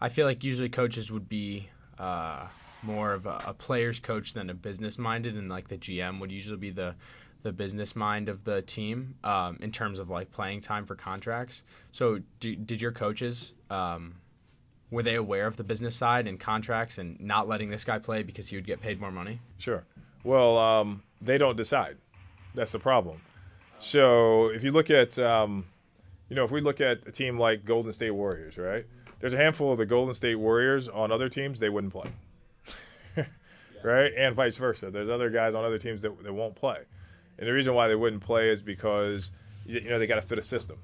I feel like usually coaches would be uh, more of a, a player's coach than a business minded, and like the GM would usually be the the business mind of the team um, in terms of like playing time for contracts. So, do, did your coaches um, were they aware of the business side and contracts and not letting this guy play because he would get paid more money? Sure. Well, um, they don't decide. That's the problem. So if you look at, um, you know, if we look at a team like Golden State Warriors, right? There's a handful of the Golden State Warriors on other teams they wouldn't play, right? And vice versa. There's other guys on other teams that, that won't play, and the reason why they wouldn't play is because you know they got to fit a system.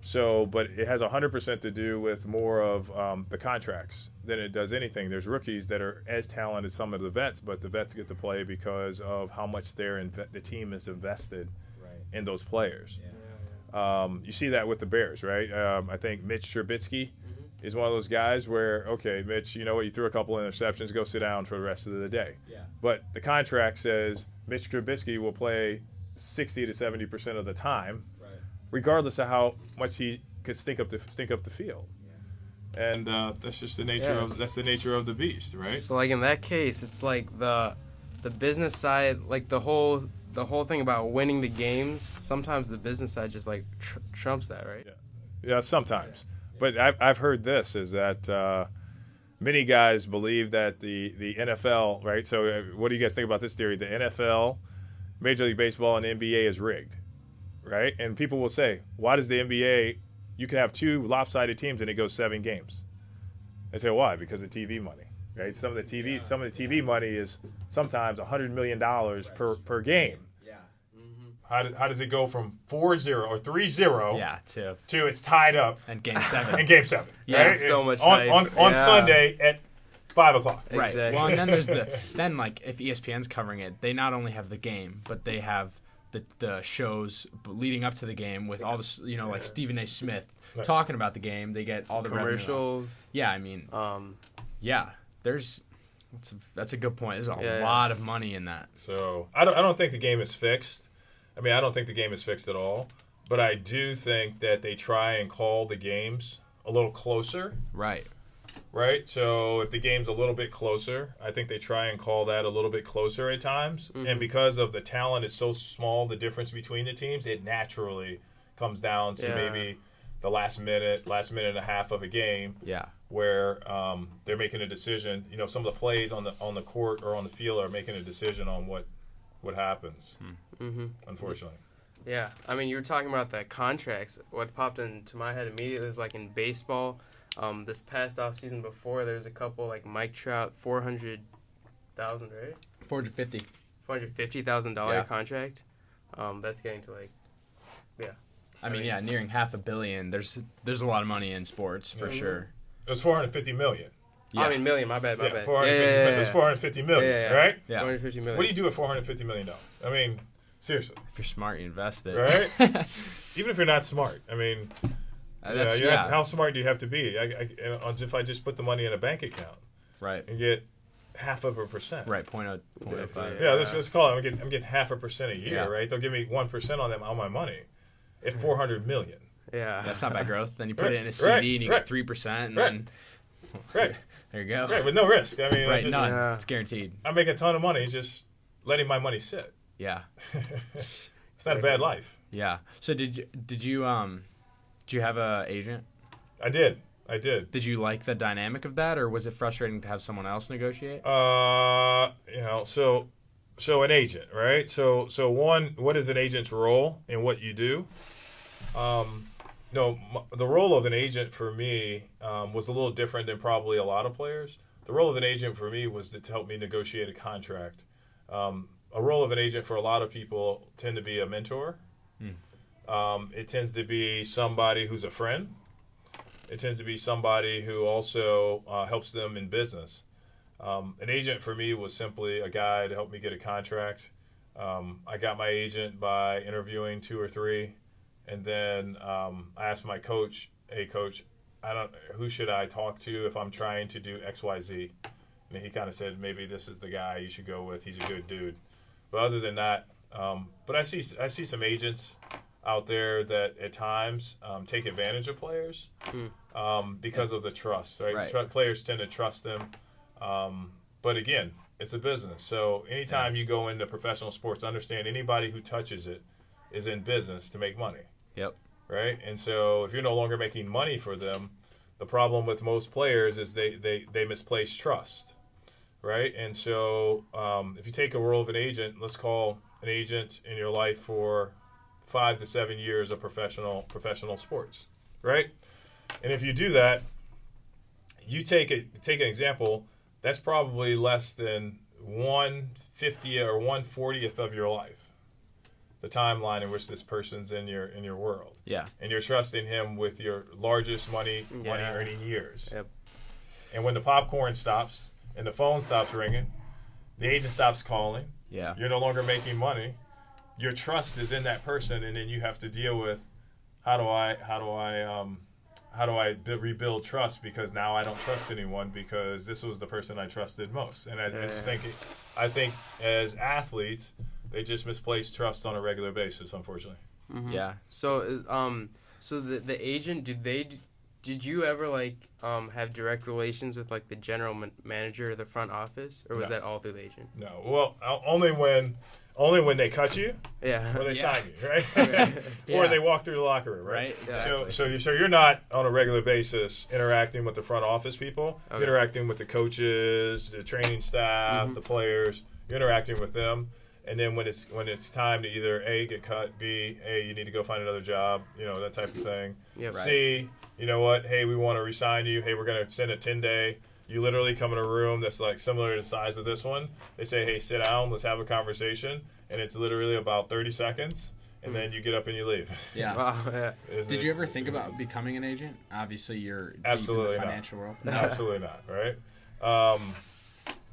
So, but it has 100% to do with more of um, the contracts than it does anything. There's rookies that are as talented as some of the vets, but the vets get to play because of how much their inve- the team is invested in those players. Um, you see that with the Bears, right? Um, I think Mitch Trubisky is one of those guys where, okay, Mitch, you know what? You threw a couple interceptions, go sit down for the rest of the day. Yeah. But the contract says Mitch Trubisky will play 60 to 70 percent of the time, regardless of how much he could stink up the stink up the field. And uh, that's just the nature Yes. of that's the nature of the beast, right? So like in that case, it's like the the business side, like the whole the whole thing about winning the games. Sometimes the business side just like tr- trumps that, right? Yeah, sometimes. But I've, I've heard this is that uh, many guys believe that the, the NFL, right? So, uh, what do you guys think about this theory? The NFL, Major League Baseball, and NBA is rigged, right? And people will say, why does the NBA, you can have two lopsided teams and it goes seven games? I say, why? Because of TV money, right? Some of the TV, some of the TV money is sometimes $100 million per, per game. Yeah. Mm-hmm. How, do, how does it go from 4-0 or 3-0 Yeah. To to it's tied up and game seven. in Game Seven. Yeah, right? so much on on, on Yeah. Sunday at five o'clock. Right. Exactly. Well, and then there's the then like if ESPN's covering it, they not only have the game, but they have the the shows leading up to the game with all this, you know, like Stephen A. Smith Right. talking about the game. They get all the revenue. Commercials. Yeah, I mean, Um, yeah. There's that's a, that's a good point. There's a Yeah, yeah. lot of money in that. So I don't I don't think the game is fixed. I mean I don't think the game is fixed at all. But I do think that they try and call the games a little closer, Right. Right? So if the game's a little bit closer, I think they try and call that a little bit closer at times. And because of the talent is so small, the difference between the teams, it naturally comes down to Yeah. maybe the last minute, last minute and a half of a game Yeah. where um, they're making a decision. You know, some of the plays on the on the court or on the field are making a decision on what what happens. hmm Unfortunately, Yeah, I mean, you were talking about the contracts. What popped into my head immediately is like in baseball. Um, this past off season before, there's a couple like Mike Trout, four hundred thousand, right? 450. Four hundred fifty thousand dollar Yeah. contract. Um, that's getting to like yeah. I mean, mean- yeah, nearing half a billion. There's there's a lot of money in sports for Yeah. sure. it was 450 million. Yeah. I mean million. My bad. My Yeah, bad. 450 yeah, yeah, million. It was 450 million, Yeah, yeah, yeah. right? Yeah. Four hundred fifty million. What do you do with 450 million dollars? I mean, seriously, If you're smart, you invest it. right? Even if you're not smart, I mean, Uh, yeah, yeah. not- how smart do you have to be? I, I, uh, if I just put the money in a bank account right. and get half of a percent, Right. Point oh, point oh five. Yeah, let's, let's call it. I'm getting, I'm getting half a percent a year, Yeah. right? They'll give me one percent on them on my money. At 400 million, Yeah. That's not bad growth. Then you put Right, it in a CD right, and you right. get three percent, and Right. then right? there you go. Right, with no risk. I mean, I Right, just, none. Yeah. It's guaranteed. I make a ton of money just letting my money sit. Yeah, it's not a bad life. yeah. So did you did you um did you have a agent? I did. I did. Did you like the dynamic of that, or was it frustrating to have someone else negotiate? Uh, you know, so so an agent, right? So so one, what is an agent's role in what you do? Um, no, m- the role of an agent for me um, was a little different than probably a lot of players. The role of an agent for me was to help me negotiate a contract. Um, a role of an agent for a lot of people tend to be a mentor. Um, it tends to be somebody who's a friend. It tends to be somebody who also uh, helps them in business. Um, an agent for me was simply a guy to help me get a contract. Um, I got my agent by interviewing two or three, and then um, I asked my coach, "Hey, coach, I don't who should I talk to if I'm trying to do X, Y, Z?" And he kind of said, "Maybe this is the guy you should go with. He's a good dude." But other than that, um, but I see I see some agents out there that at times um, take advantage of players um, because of the trust. Right, Right. Tr- players tend to trust them. Um, but again, it's a business. So anytime you go into professional sports, understand anybody who touches it is in business to make money, Yep. right? And so if you're no longer making money for them, the problem with most players is they they, they misplace trust, right? And so um, if you take a role of an agent, let's call an agent in your life for five to seven years of professional professional sports, right? And if you do that, you take a take an example. That's probably less than one fiftieth or one fortieth of your life, the timeline in which this person's in your in your world, Yeah. and you're trusting him with your largest money money earning years. Yep. And when the popcorn stops and the phone stops ringing, the agent stops calling. Yeah. You're no longer making money. Your trust is in that person, and then you have to deal with how do I how do I um, how do I rebuild trust because now I don't trust anyone because this was the person I trusted most. And I, I just Yeah. think I think as athletes they just misplace trust on a regular basis, unfortunately. Yeah. So is um so the the agent did they did you ever like um have direct relations with like the general man- manager or the front office or was No. that all through the agent? No, well, only when only when they cut you Yeah. or they Yeah. sign you, right? Yeah. or they walk through the locker room, right? Right. Yeah. So, so you so you're not on a regular basis interacting with the front office people. You're Okay. interacting with the coaches, the training staff, Mhm. the players. You're interacting with them, and then when it's when it's time to either a get cut, b a you need to go find another job, you know that type of thing. Yeah, right. C, you know what? Hey, we want to resign you. Hey, we're gonna send a ten day. You literally come in a room that's like similar to the size of this one. They say, "Hey, sit down. Let's have a conversation," and it's literally about thirty seconds, and then you get up and you leave. Yeah. Wow, yeah. It's- Did you ever think it's- about becoming an agent? Obviously, you're deep Absolutely in not. the financial world. Absolutely not, right? Um,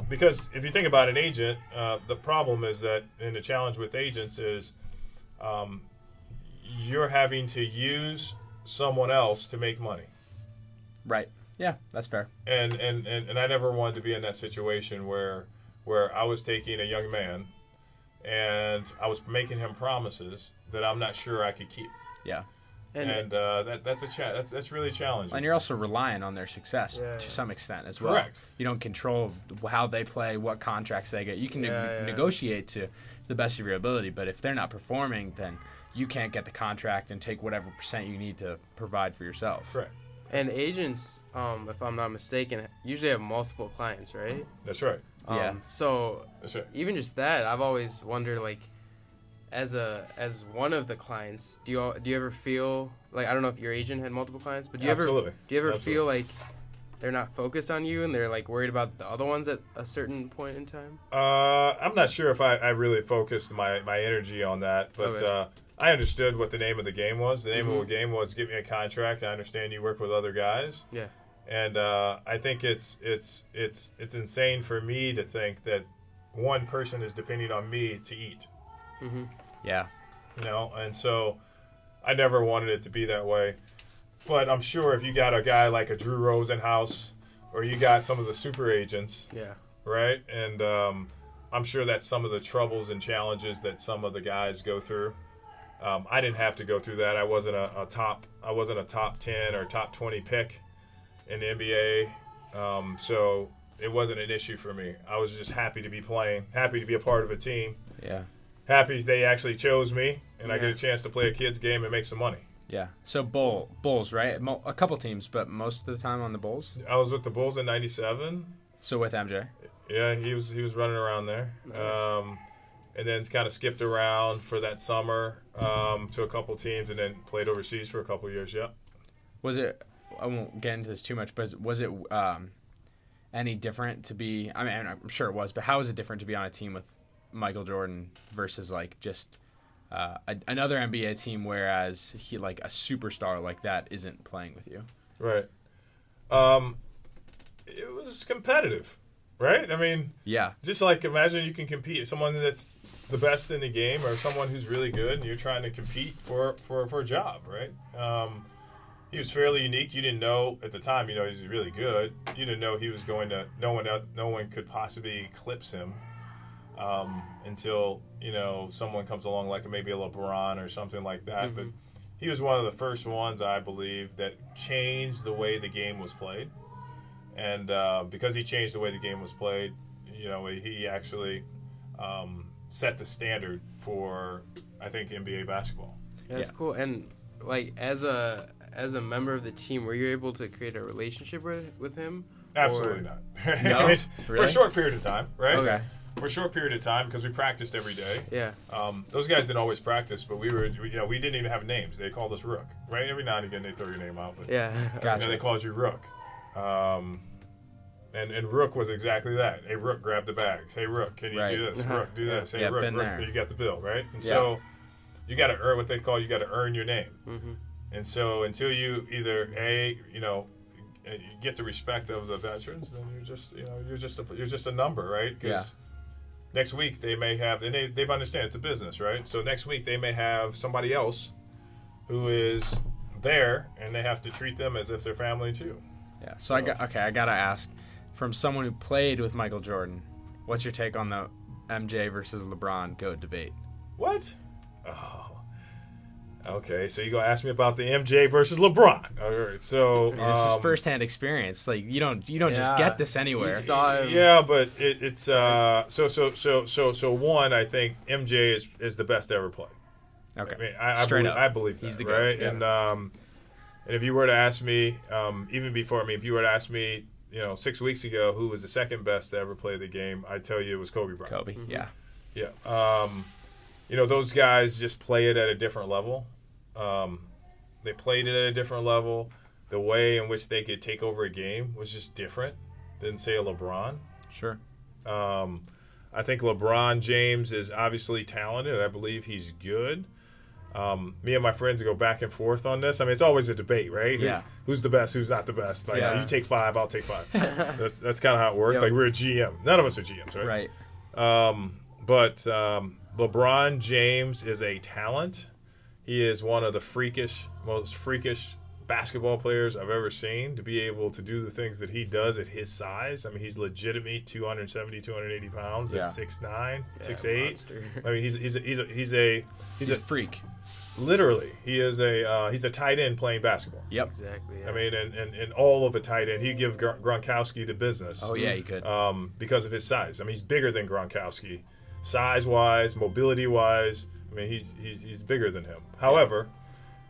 because if you think about an agent, uh, the problem is that, and the challenge with agents is, um, you're having to use someone else to make money. Right. Yeah, that's fair. And, and, and, and I never wanted to be in that situation where where I was taking a young man and I was making him promises that I'm not sure I could keep. Yeah. And, And, uh, that, that's a cha- that's that's really challenging. And you're also relying on their success Yeah. to some extent as well. Correct. You don't control how they play, what contracts they get. You can neg- Yeah, yeah. negotiate to the best of your ability, but if they're not performing, then you can't get the contract and take whatever percent you need to provide for yourself. Correct. And agents, um, if I'm not mistaken, usually have multiple clients, right? That's right. Um, Yeah. So That's right. even just that, I've always wondered, like, as a as one of the clients, do you do you ever feel like I don't know if your agent had multiple clients, but do you Absolutely. ever do you ever Absolutely. feel like they're not focused on you and they're like worried about the other ones at a certain point in time? Uh, I'm not sure if I, I really focused my, my energy on that, but Okay. uh, I understood what the name of the game was. The name Mhm. of the game was give me a contract. I understand you work with other guys. Yeah. And uh, I think it's it's it's it's insane for me to think that one person is depending on me to eat. Mm-hmm. Yeah. You know, and so I never wanted it to be that way. But I'm sure if you got a guy like a Drew Rosenhaus, or you got some of the super agents, Yeah. right? And um, I'm sure that's some of the troubles and challenges that some of the guys go through. Um, I didn't have to go through that. I wasn't a, a top. I wasn't a top ten or top twenty pick in the NBA, um, so it wasn't an issue for me. I was just happy to be playing, happy to be a part of a team, Yeah. happy they actually chose me, and I get a chance to play a kids game and make some money. Yeah. So bull Bulls, right? Mo- a couple teams, but most of the time on the Bulls. I was with the Bulls in '97. So with MJ. Yeah, he was he was running around there. Nice. Um, and then kind of skipped around for that summer um, to a couple teams, and then played overseas for a couple years. Yeah. Was it? I won't get into this too much, but was it um, any different to be? I mean, I'm sure it was, but how was it different to be on a team with Michael Jordan versus like just uh, a, another NBA team, whereas he like a superstar like that isn't playing with you? Right. Um, it was competitive, right? I mean, Yeah, just like imagine you can compete someone that's the best in the game or someone who's really good, and you're trying to compete for for for a job, right? Um, he was fairly unique. You didn't know at the time, you know, he's really good. You didn't know he was going to. No one, no one could possibly eclipse him um, until you know someone comes along, like maybe a LeBron or something like that. But he was one of the first ones, I believe, that changed the way the game was played. And uh, because he changed the way the game was played, you know, he actually um, set the standard for I think NBA basketball. That's Yeah. cool. And like as a as a member of the team, were you able to create a relationship with with him? Absolutely Or- not. No? It's For a short period of time, right? Okay. For a short period of time because we practiced every day. Yeah. Um, those guys didn't always practice, but we were, you know, we didn't even have names. They called us Rook, right? Every now and again they throw your name out, but Yeah. you know, they called you Rook. Um, and and Rook was exactly that. Hey Rook, grab the bags. Hey Rook, can you Right. do this? Uh-huh. Rook, do this. Hey Yeah, Rook, been Rook, you got the bill, right? And Yeah. so you got to earn what they call you got to earn your name. hmm And so until you either a you know uh, you get the respect of the veterans, then you're just you know you're just a, you're just a number, right? Yeah. Next week they may have and they they've understand it's a business, right? So next week they may have somebody else who is there, and they have to treat them as if they're family too. Yeah. So I got okay. I gotta ask, from someone who played with Michael Jordan, what's your take on the MJ versus LeBron goat debate? What? Oh. Okay, so you gonna ask me about the MJ versus LeBron? All right, so This is um, firsthand experience. Like you don't you don't just get this anywhere. You saw him. Yeah, but it, it's uh, so so so so so one. I think MJ is is the best ever play. Okay. I mean, I, I Straight believe, up. I believe that, He's the goat, right? yeah. And um, and if you were to ask me, um, even before I mean, if you were to ask me, you know, six weeks ago, who was the second best to ever play the game, I'd tell you it was Kobe Bryant. Kobe. Yeah. Yeah. Um, you know, those guys just play it at a different level. Um, they played it at a different level. The way in which they could take over a game was just different than say a LeBron. Sure. Um, I think LeBron James is obviously talented. I believe he's good. Um, me and my friends go back and forth on this. I mean, it's always a debate, right? Who- Yeah. who's the best? Who's not the best? Like, Yeah. you take five, I'll take five. that's that's kind of how it works. Like we're a GM. None of us are GMs, right? Right. Um, but um, LeBron James is a talent. He is one of the freakish, most freakish basketball players I've ever seen to be able to do the things that he does at his size. I mean, he's legitimately 270, 280 pounds Yeah. at 6'9", Yeah, 6'8". monster. I mean, he's he's a, he's a, he's a he's He's a a freak. Literally he is a uh, he's a tight end playing basketball. Yep. Exactly. Yeah. I mean, and, and, and all of a tight end, he'd give Gr- Gronkowski the business Oh yeah, he could. um, because of his size. I mean, he's bigger than Gronkowski, size wise, mobility wise. I mean, he's he's, he's bigger than him. However,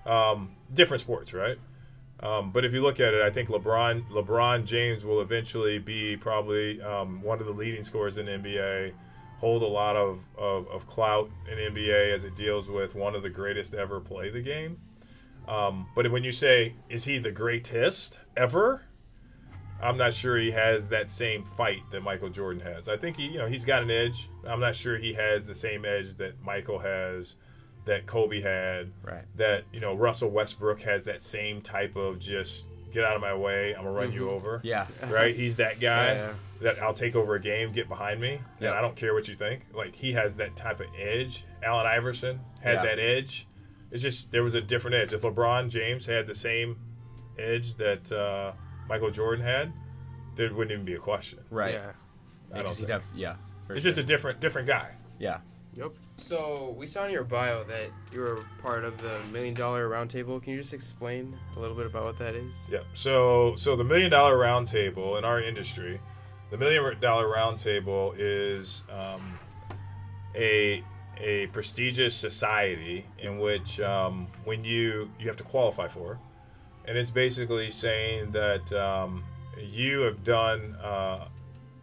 um, different sports, right? Um, but if you look at it, I think LeBron LeBron James will eventually be probably um, one of the leading scorers in the NBA. Hold a lot of, of, of clout in NBA as it deals with one of the greatest to ever play the game. Um, but when you say, is he the greatest ever? I'm not sure he has that same fight that Michael Jordan has. I think he, you know, he's got an edge. I'm not sure he has the same edge that Michael has, that Kobe had, Right. that you know Russell Westbrook has that same type of just get out of my way, I'm gonna run you Mhm. over. Yeah. Right? He's that guy Yeah, that I'll take over a game, get behind me, Yeah. and I don't care what you think. Like he has that type of edge. Allen Iverson had Yeah. that edge. It's just there was a different edge. If LeBron James had the same edge that uh, Michael Jordan had, there wouldn't even be a question. Right. Yeah. I don't 'cause he'd think. have- yeah. for It's sure. just a different different guy. yeah. Yep. So we saw in your bio that you were part of the Million Dollar Roundtable. Can you just explain a little bit about what that is? Yeah. So so the million dollar Roundtable in our industry, the million dollar Roundtable is um, a a prestigious society in which um, when you you have to qualify for, and it's basically saying that um, you have done uh,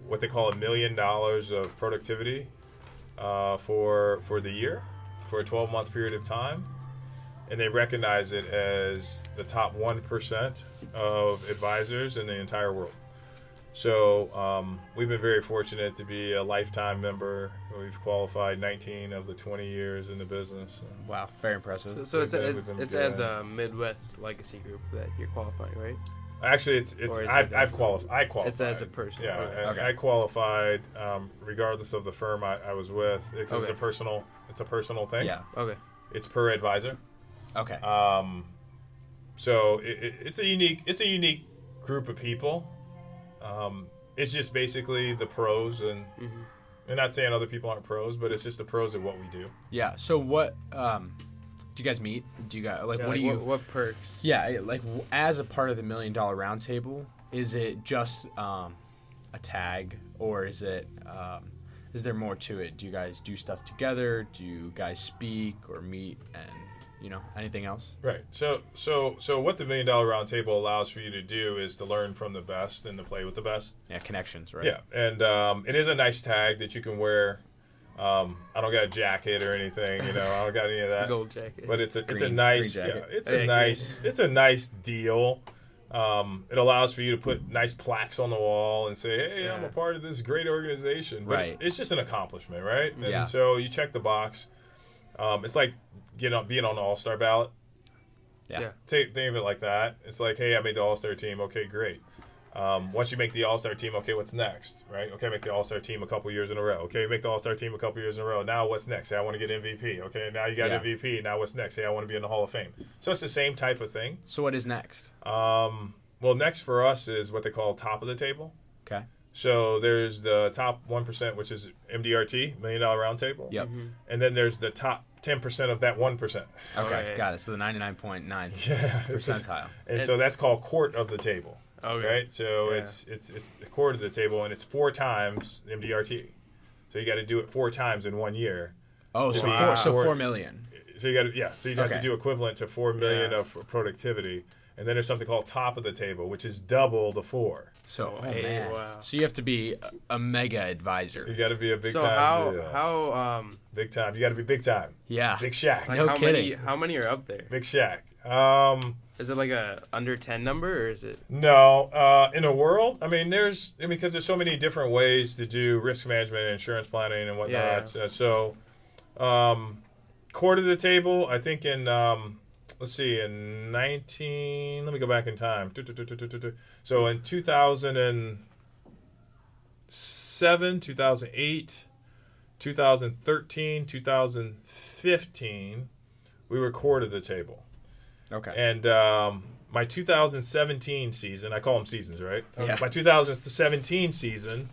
what they call a million dollars of productivity uh, for for the year for a 12 month period of time and they recognize it as the top 1% of advisors in the entire world. So um, we've been very fortunate to be a lifetime member. We've qualified 19 of the 20 years in the business. Wow. Very impressive. So, so it's We've been- it's, been it's as a Midwest legacy group that you're qualifying, right? Actually, it's it's I've, I've qualified. I qualified. It's as a person. Yeah, Okay. I, Okay. I qualified um, regardless of the firm I, I was with. It's Okay. a personal. It's a personal thing. yeah. Okay. It's per advisor. Okay. Um, so it, it, it's a unique it's a unique group of people. Um, it's just basically the pros, and Mhm. I'm not saying other people aren't pros, but it's just the pros of what we do. yeah. So what? Um, do you guys meet? Do you guys like? Yeah, what like, do you? What, what perks? Yeah, like as a part of the million dollar roundtable, is it just um, a tag or is it um, is there more to it? Do you guys do stuff together? Do you guys speak or meet and you know anything else? Right. So so so what the million dollar roundtable allows for you to do is to learn from the best and to play with the best. Yeah, connections, right? Yeah, and um, it is a nice tag that you can wear. Um, I don't got a jacket or anything, you know. I don't got any of that. Gold jacket. But it's a it's a nice yeah, it's Yeah, a green. nice it's a nice deal. Um, it allows for you to put nice plaques on the wall and say, "Hey, I'm a part of this great organization." But Right. it's just an accomplishment, right? And Yeah. so you check the box. Um, it's like you know being on the All Star ballot. Yeah. Yeah. Think, think of it like that. It's like, hey, I made the All Star team. Okay, great. Um, once you make the All Star team, okay, what's next, right? Okay, make the All Star team a couple years in a row. Okay, make the All Star team a couple years in a row. Now what's next? Hey, I want to get MVP. Okay, now you got Yeah. MVP. Now what's next? Hey, I want to be in the Hall of Fame. So it's the same type of thing. So what is next? Um, well, next for us is what they call top of the table. Okay. So there's the top one percent, which is MDRT, Million Dollar Round Table. Yep. And then there's the top ten percent of that one percent. Okay, Okay. got it. So the ninety nine point nine Yeah. percentile. And so that's called court of the table. Okay. right? So Yeah. it's it's it's the court of the table, and it's four times MDRT. So you got to do it four times in one year. Oh, so Wow. four, so Four- four million. So you got to yeah. So you have to do equivalent to four million Yeah. of productivity, and then there's something called top of the table, which is double the four. So oh, Hey, man. wow. So you have to be a, mega advisor. You got to be a big so time. how to do how um big time? You got to be big time. Yeah. Big Shack. like No how kidding. many how many are up there? Big Shack. Um, Is it like a under ten number or is it? no, uh, in a world, I mean, there's I mean, because there's so many different ways to do risk management and insurance planning and whatnot. Uh, so, um, court of the table, I think in um, let's see, in 19, let me go back in time. So in 2007, 2008, 2013, 2015, we were court of the table. Okay. And um, my 2017 season, I call them seasons, right? Yeah. My 2017 season,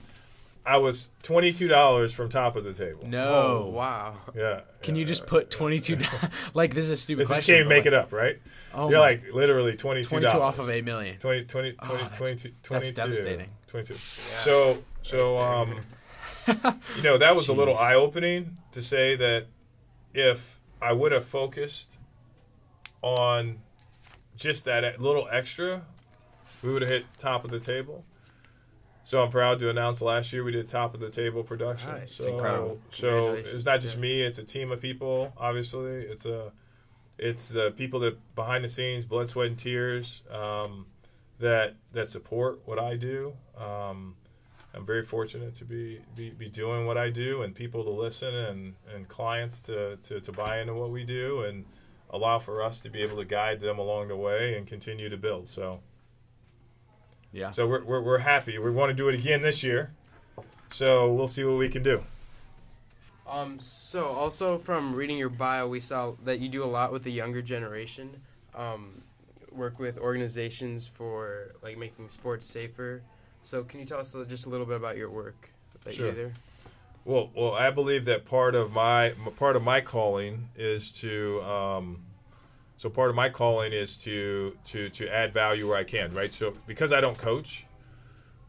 I was $22 from top of the table. No. Oh wow. Yeah. Can you just put twenty two? like this is a stupid This, you can't make like, it up, right? Oh You're my- like literally $22. twenty two off of eight million. 20, 20, Oh, 20, that's- 22, that's 22, devastating. 22. So, so um, you know, that was a little eye opening to say that if I would have focused on just that little extra, we would have hit top of the table. So I'm proud to announce last year we did top of the table production. Nice. So, Incredible. So it's not just Yeah. me; it's a team of people. Obviously, it's a it's the people that behind the scenes, blood, sweat, and tears um, that that support what I do. Um, I'm very fortunate to be, be, be doing what I do and people to listen and, and clients to, to, to buy into what we do and allow for us to be able to guide them along the way and continue to build. So Yeah. so we're, we're, we're happy. We want to do it again this year. So we'll see what we can do. Um. So also from reading your bio, we saw that you do a lot with the younger generation. Um, work with organizations for like making sports safer. So can you tell us just a little bit about your work that Sure. you do there? Well, well, I believe that part of my part of my calling is to, um, so part of my calling is to to to add value where I can, right? So because I don't coach,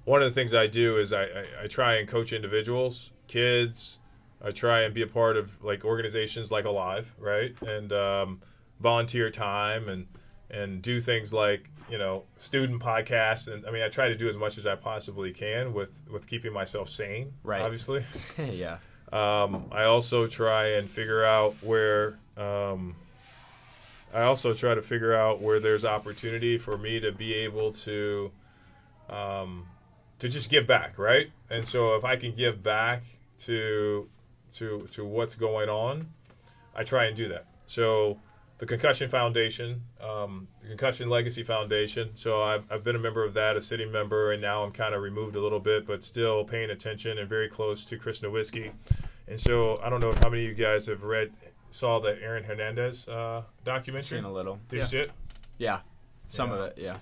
one of the things I do is I, I, I try and coach individuals, kids. I try and be a part of like organizations like Alive, right? And um, volunteer time and and do things like you know student podcasts and I mean I try to do as much as I possibly can with with keeping myself sane, Right. Obviously. yeah. Um, I also try and figure out where. Um, I also try to figure out where there's opportunity for me to be able to, um, to just give back, right? And so if I can give back to, to to what's going on, I try and do that. So the Concussion Foundation, um, the Concussion Legacy Foundation. So I've, I've been a member of that, a sitting member, and now I'm kind of removed a little bit, but still paying attention and very close to Chris Nowinski. And so I don't know how many of you guys have read, saw the Aaron Hernandez uh, documentary. Seen a little. Did Yeah. Yeah. Some Yeah. of it. Yeah.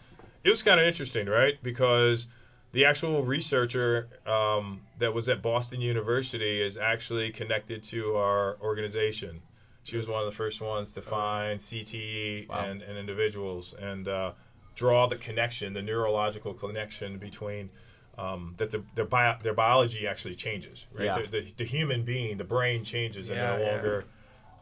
it was kind of interesting, right? Because the actual researcher um, that was at Boston University is actually connected to our organization. She was one of the first ones to find CTE Wow. and, and individuals and uh, draw the connection, the neurological connection between um, that the, their bio, their biology actually changes. Right, Yeah. the, the, the human being, the brain changes, and Yeah, they're no yeah. longer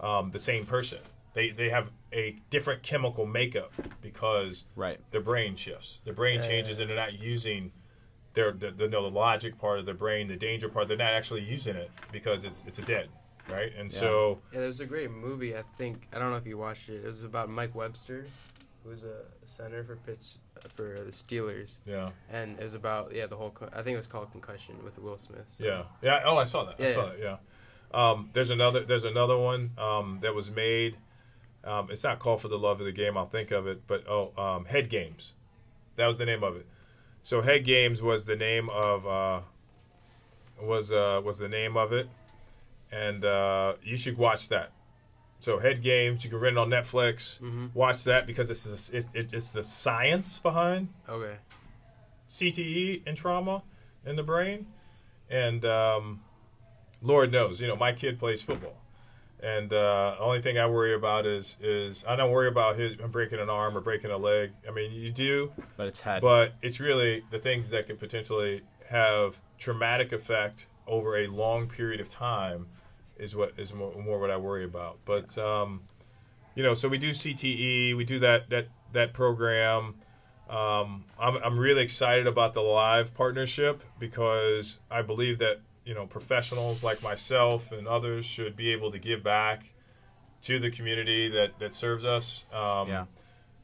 um, the same person. They they have a different chemical makeup because Right. their brain shifts. Their brain Yeah, changes, yeah. and they're not using their the, the, the logic part of their brain, the danger part. They're not actually using it because it's it's a dead, right? And so Yeah, there's a great movie. I think I don't know if you watched it. It was about Mike Webster, who was a center for Pitts for the Steelers, yeah, and it was about yeah the whole. Con- I think it was called Concussion with Will Smith. So. yeah, yeah. Oh, I saw that. I saw yeah. that. Yeah. Um, there's another there's another one um, that was made. Um, it's not called for the love of the game. I'll think of it, but oh, um, Head Games. That was the name of it. So Head Games was the name of uh, was uh, was the name of it, and uh, you should watch that. So Head Games, you can rent it on Netflix. hmm Watch that because it's the, it's, it's the science behind Okay. CTE and trauma in the brain, and um, Lord knows, you know, my kid plays football, and uh, only thing I worry about is is I don't worry about his him breaking an arm or breaking a leg. I mean, you do, But it's head. but it's really the things that could potentially have traumatic effect over a long period of time is what is more, more what I worry about. But um, you know, so we do CTE, we do that that that program. Um, I'm I'm really excited about the live partnership because I believe that you know professionals like myself and others should be able to give back to the community that that serves us. Um, Yeah.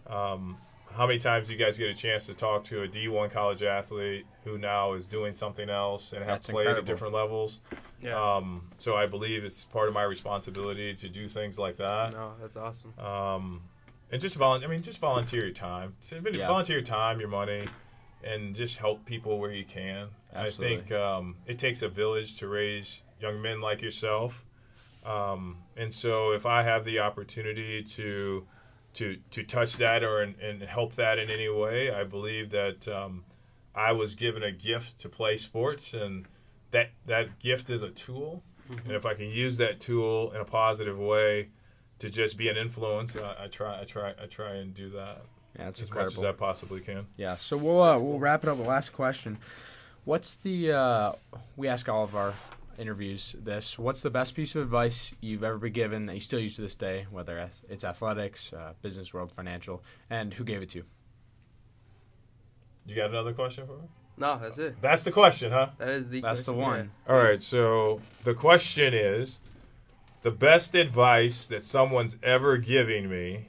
um, how many times do you guys get a chance to talk to a D1 college athlete who now is doing something else and have That's played incredible. at different levels? Yeah. Um, so I believe it's part of my responsibility to do things like that. no, that's awesome. Um, and just volunteer. I mean, just volunteer your time. So, Yeah. Volunteer your time, your money, and just help people where you can. Absolutely. I think um, it takes a village to raise young men like yourself. Um, and so, if I have the opportunity to to to touch that or and, and help that in any way, I believe that um, I was given a gift to play sports, and that that gift is a tool. And if I can use that tool in a positive way to just be an influence, I, I try, I try, I try and do that yeah, as incredible. much as I possibly can. Yeah. So we'll uh, we'll wrap it up the last question. What's the uh, we ask all of our interviews this? What's the best piece of advice you've ever been given that you still use to this day, whether it's- it's athletics, uh, business world, financial, and who gave it to you? You got another question for me? No, that's it. That's the question, huh? That is the. That's the question, one. All right. So the question is, the best advice that someone's ever giving me,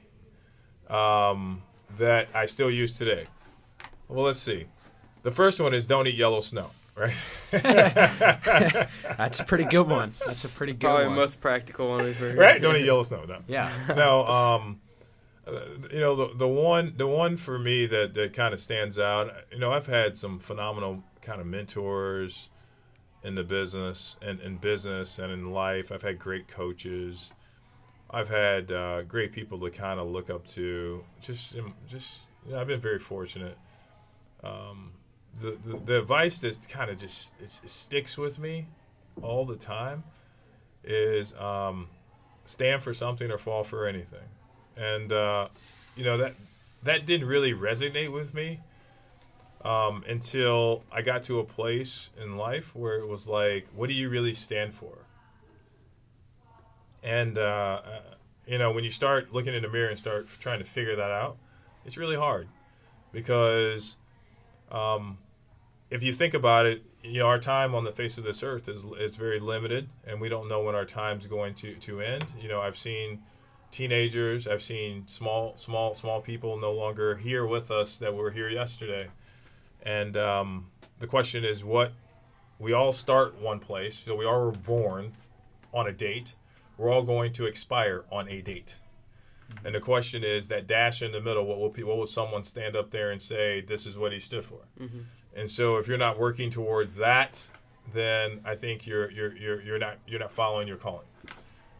um, that I still use today. Well, let's see. The first one is don't eat yellow snow. Right. That's a pretty good one. That's a pretty good Probably one. the most practical one we've heard. right. Don't eat yellow snow. No. Yeah. no, um, you know the the one the one for me that that kind of stands out. You know, I've had some phenomenal kind of mentors in the business and in business and in life. I've had great coaches. I've had uh, great people to kind of look up to. Just just you know, I've been very fortunate. Um, the, the the advice that kind of just it sticks with me all the time is um, stand for something or fall for anything. And uh, you know that that didn't really resonate with me um, until I got to a place in life where it was like, what do you really stand for? And uh, uh, you know, when you start looking in the mirror and start trying to figure that out, it's really hard because um, if you think about it, you know, our time on the face of this earth is is very limited, and we don't know when our time's going to to end. You know, I've seen teenagers, I've seen small small small people no longer here with us that were here yesterday, and um, the question is, what we all start one place, so we all were born on a date. We're all going to expire on a date. And the question is that dash in the middle. What will what will someone stand up there and say? This is what he stood for. Mhm. And so if you're not working towards that, then I think you're you're you're you're not you're not following your calling.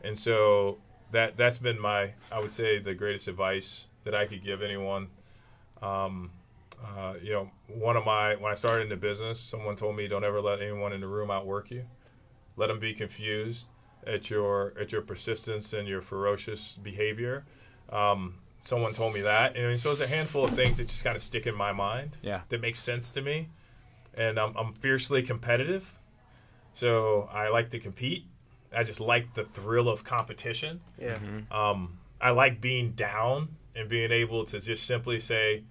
And so that that's been my I would say the greatest advice that I could give anyone. Um, uh, you know, one of my when I started in the business, someone told me don't ever let anyone in the room outwork you. Let them be confused at your at your persistence and your ferocious behavior. Um, someone told me that, and so it's a handful of things that just kind of stick in my mind Yeah. that makes sense to me. and I'm, I'm fiercely competitive. So I like to compete. I just like the thrill of competition. Yeah. Um, I like being down and being able to just simply say,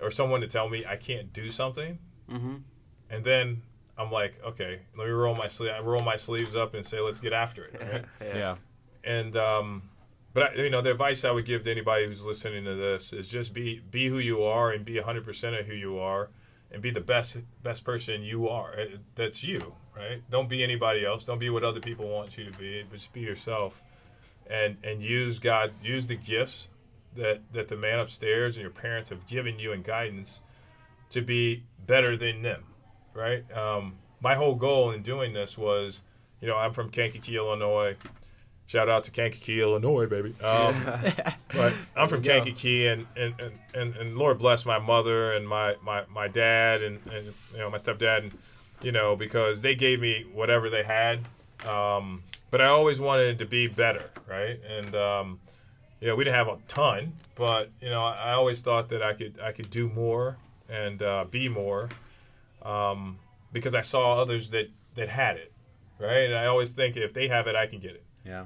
or someone to tell me I can't do something, Mm-hmm. and then I'm like, okay, let me roll my sleeve. I roll my sleeves up and say, let's get after it. Right? Yeah. and um, but I, you know, the advice I would give to anybody who's listening to this is just be be who you are and be 100 percent of who you are, and be the best best person you are. Uh, That's you, right? Don't be anybody else. Don't be what other people want you to be. But just be yourself, and and use God's use the gifts that that the man upstairs and your parents have given you and guidance to be better than them, right? Um, my whole goal in doing this was, you know, I'm from Kankakee, Illinois. Shout out to Kankakee, Illinois, baby. Um, but I'm from There we go. Kankakee, and, and, and, and, and Lord bless my mother and my, my, my dad and, and you know my stepdad, and you know because they gave me whatever they had. Um, but I always wanted to be better, right? And um, you know we didn't have a ton, but you know I, I always thought that I could I could do more and uh, be more um, because I saw others that that had it, right? And I always think if they have it, I can get it Yeah.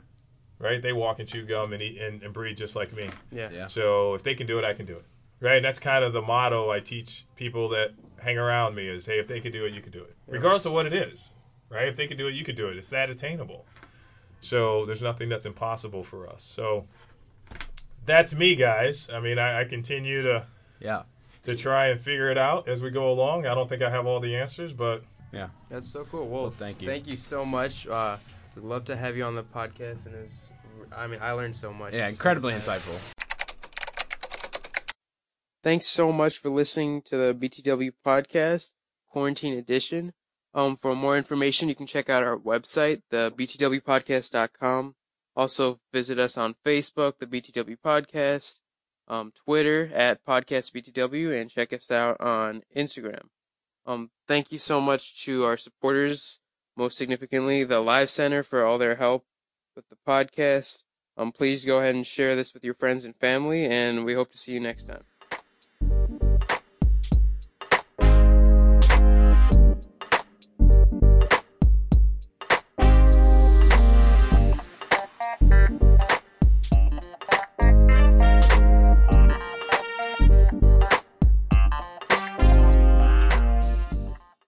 right? They walk and chew gum and eat and, and breathe just like me. Yeah. Yeah. So if they can do it, I can do it, right? And that's kind of the motto I teach people that hang around me is, hey, if they could do it, you could do it, regardless of what it is, right? If they could do it, you could do it. It's that attainable. So there's nothing that's impossible for us. So that's me, guys. I mean, I, I continue to Yeah. to try and figure it out as we go along. I don't think I have all the answers, but yeah, That's so cool. Well, Well, thank you. Thank you so much. Uh, we'd love to have you on the podcast, and it was, I mean, I learned so much. Yeah. Incredibly like insightful. Thanks so much for listening to the BTW podcast, Quarantine Edition. Um, for more information, you can check out our website, the btwpodcast.com. Also, visit us on Facebook, the BTW Podcast, um, Twitter at podcastbtw, and check us out on Instagram. Um, thank you so much to our supporters, most significantly the Live Center for all their help with the podcast. Um, please go ahead and share this with your friends and family, and we hope to see you next time. Thank you.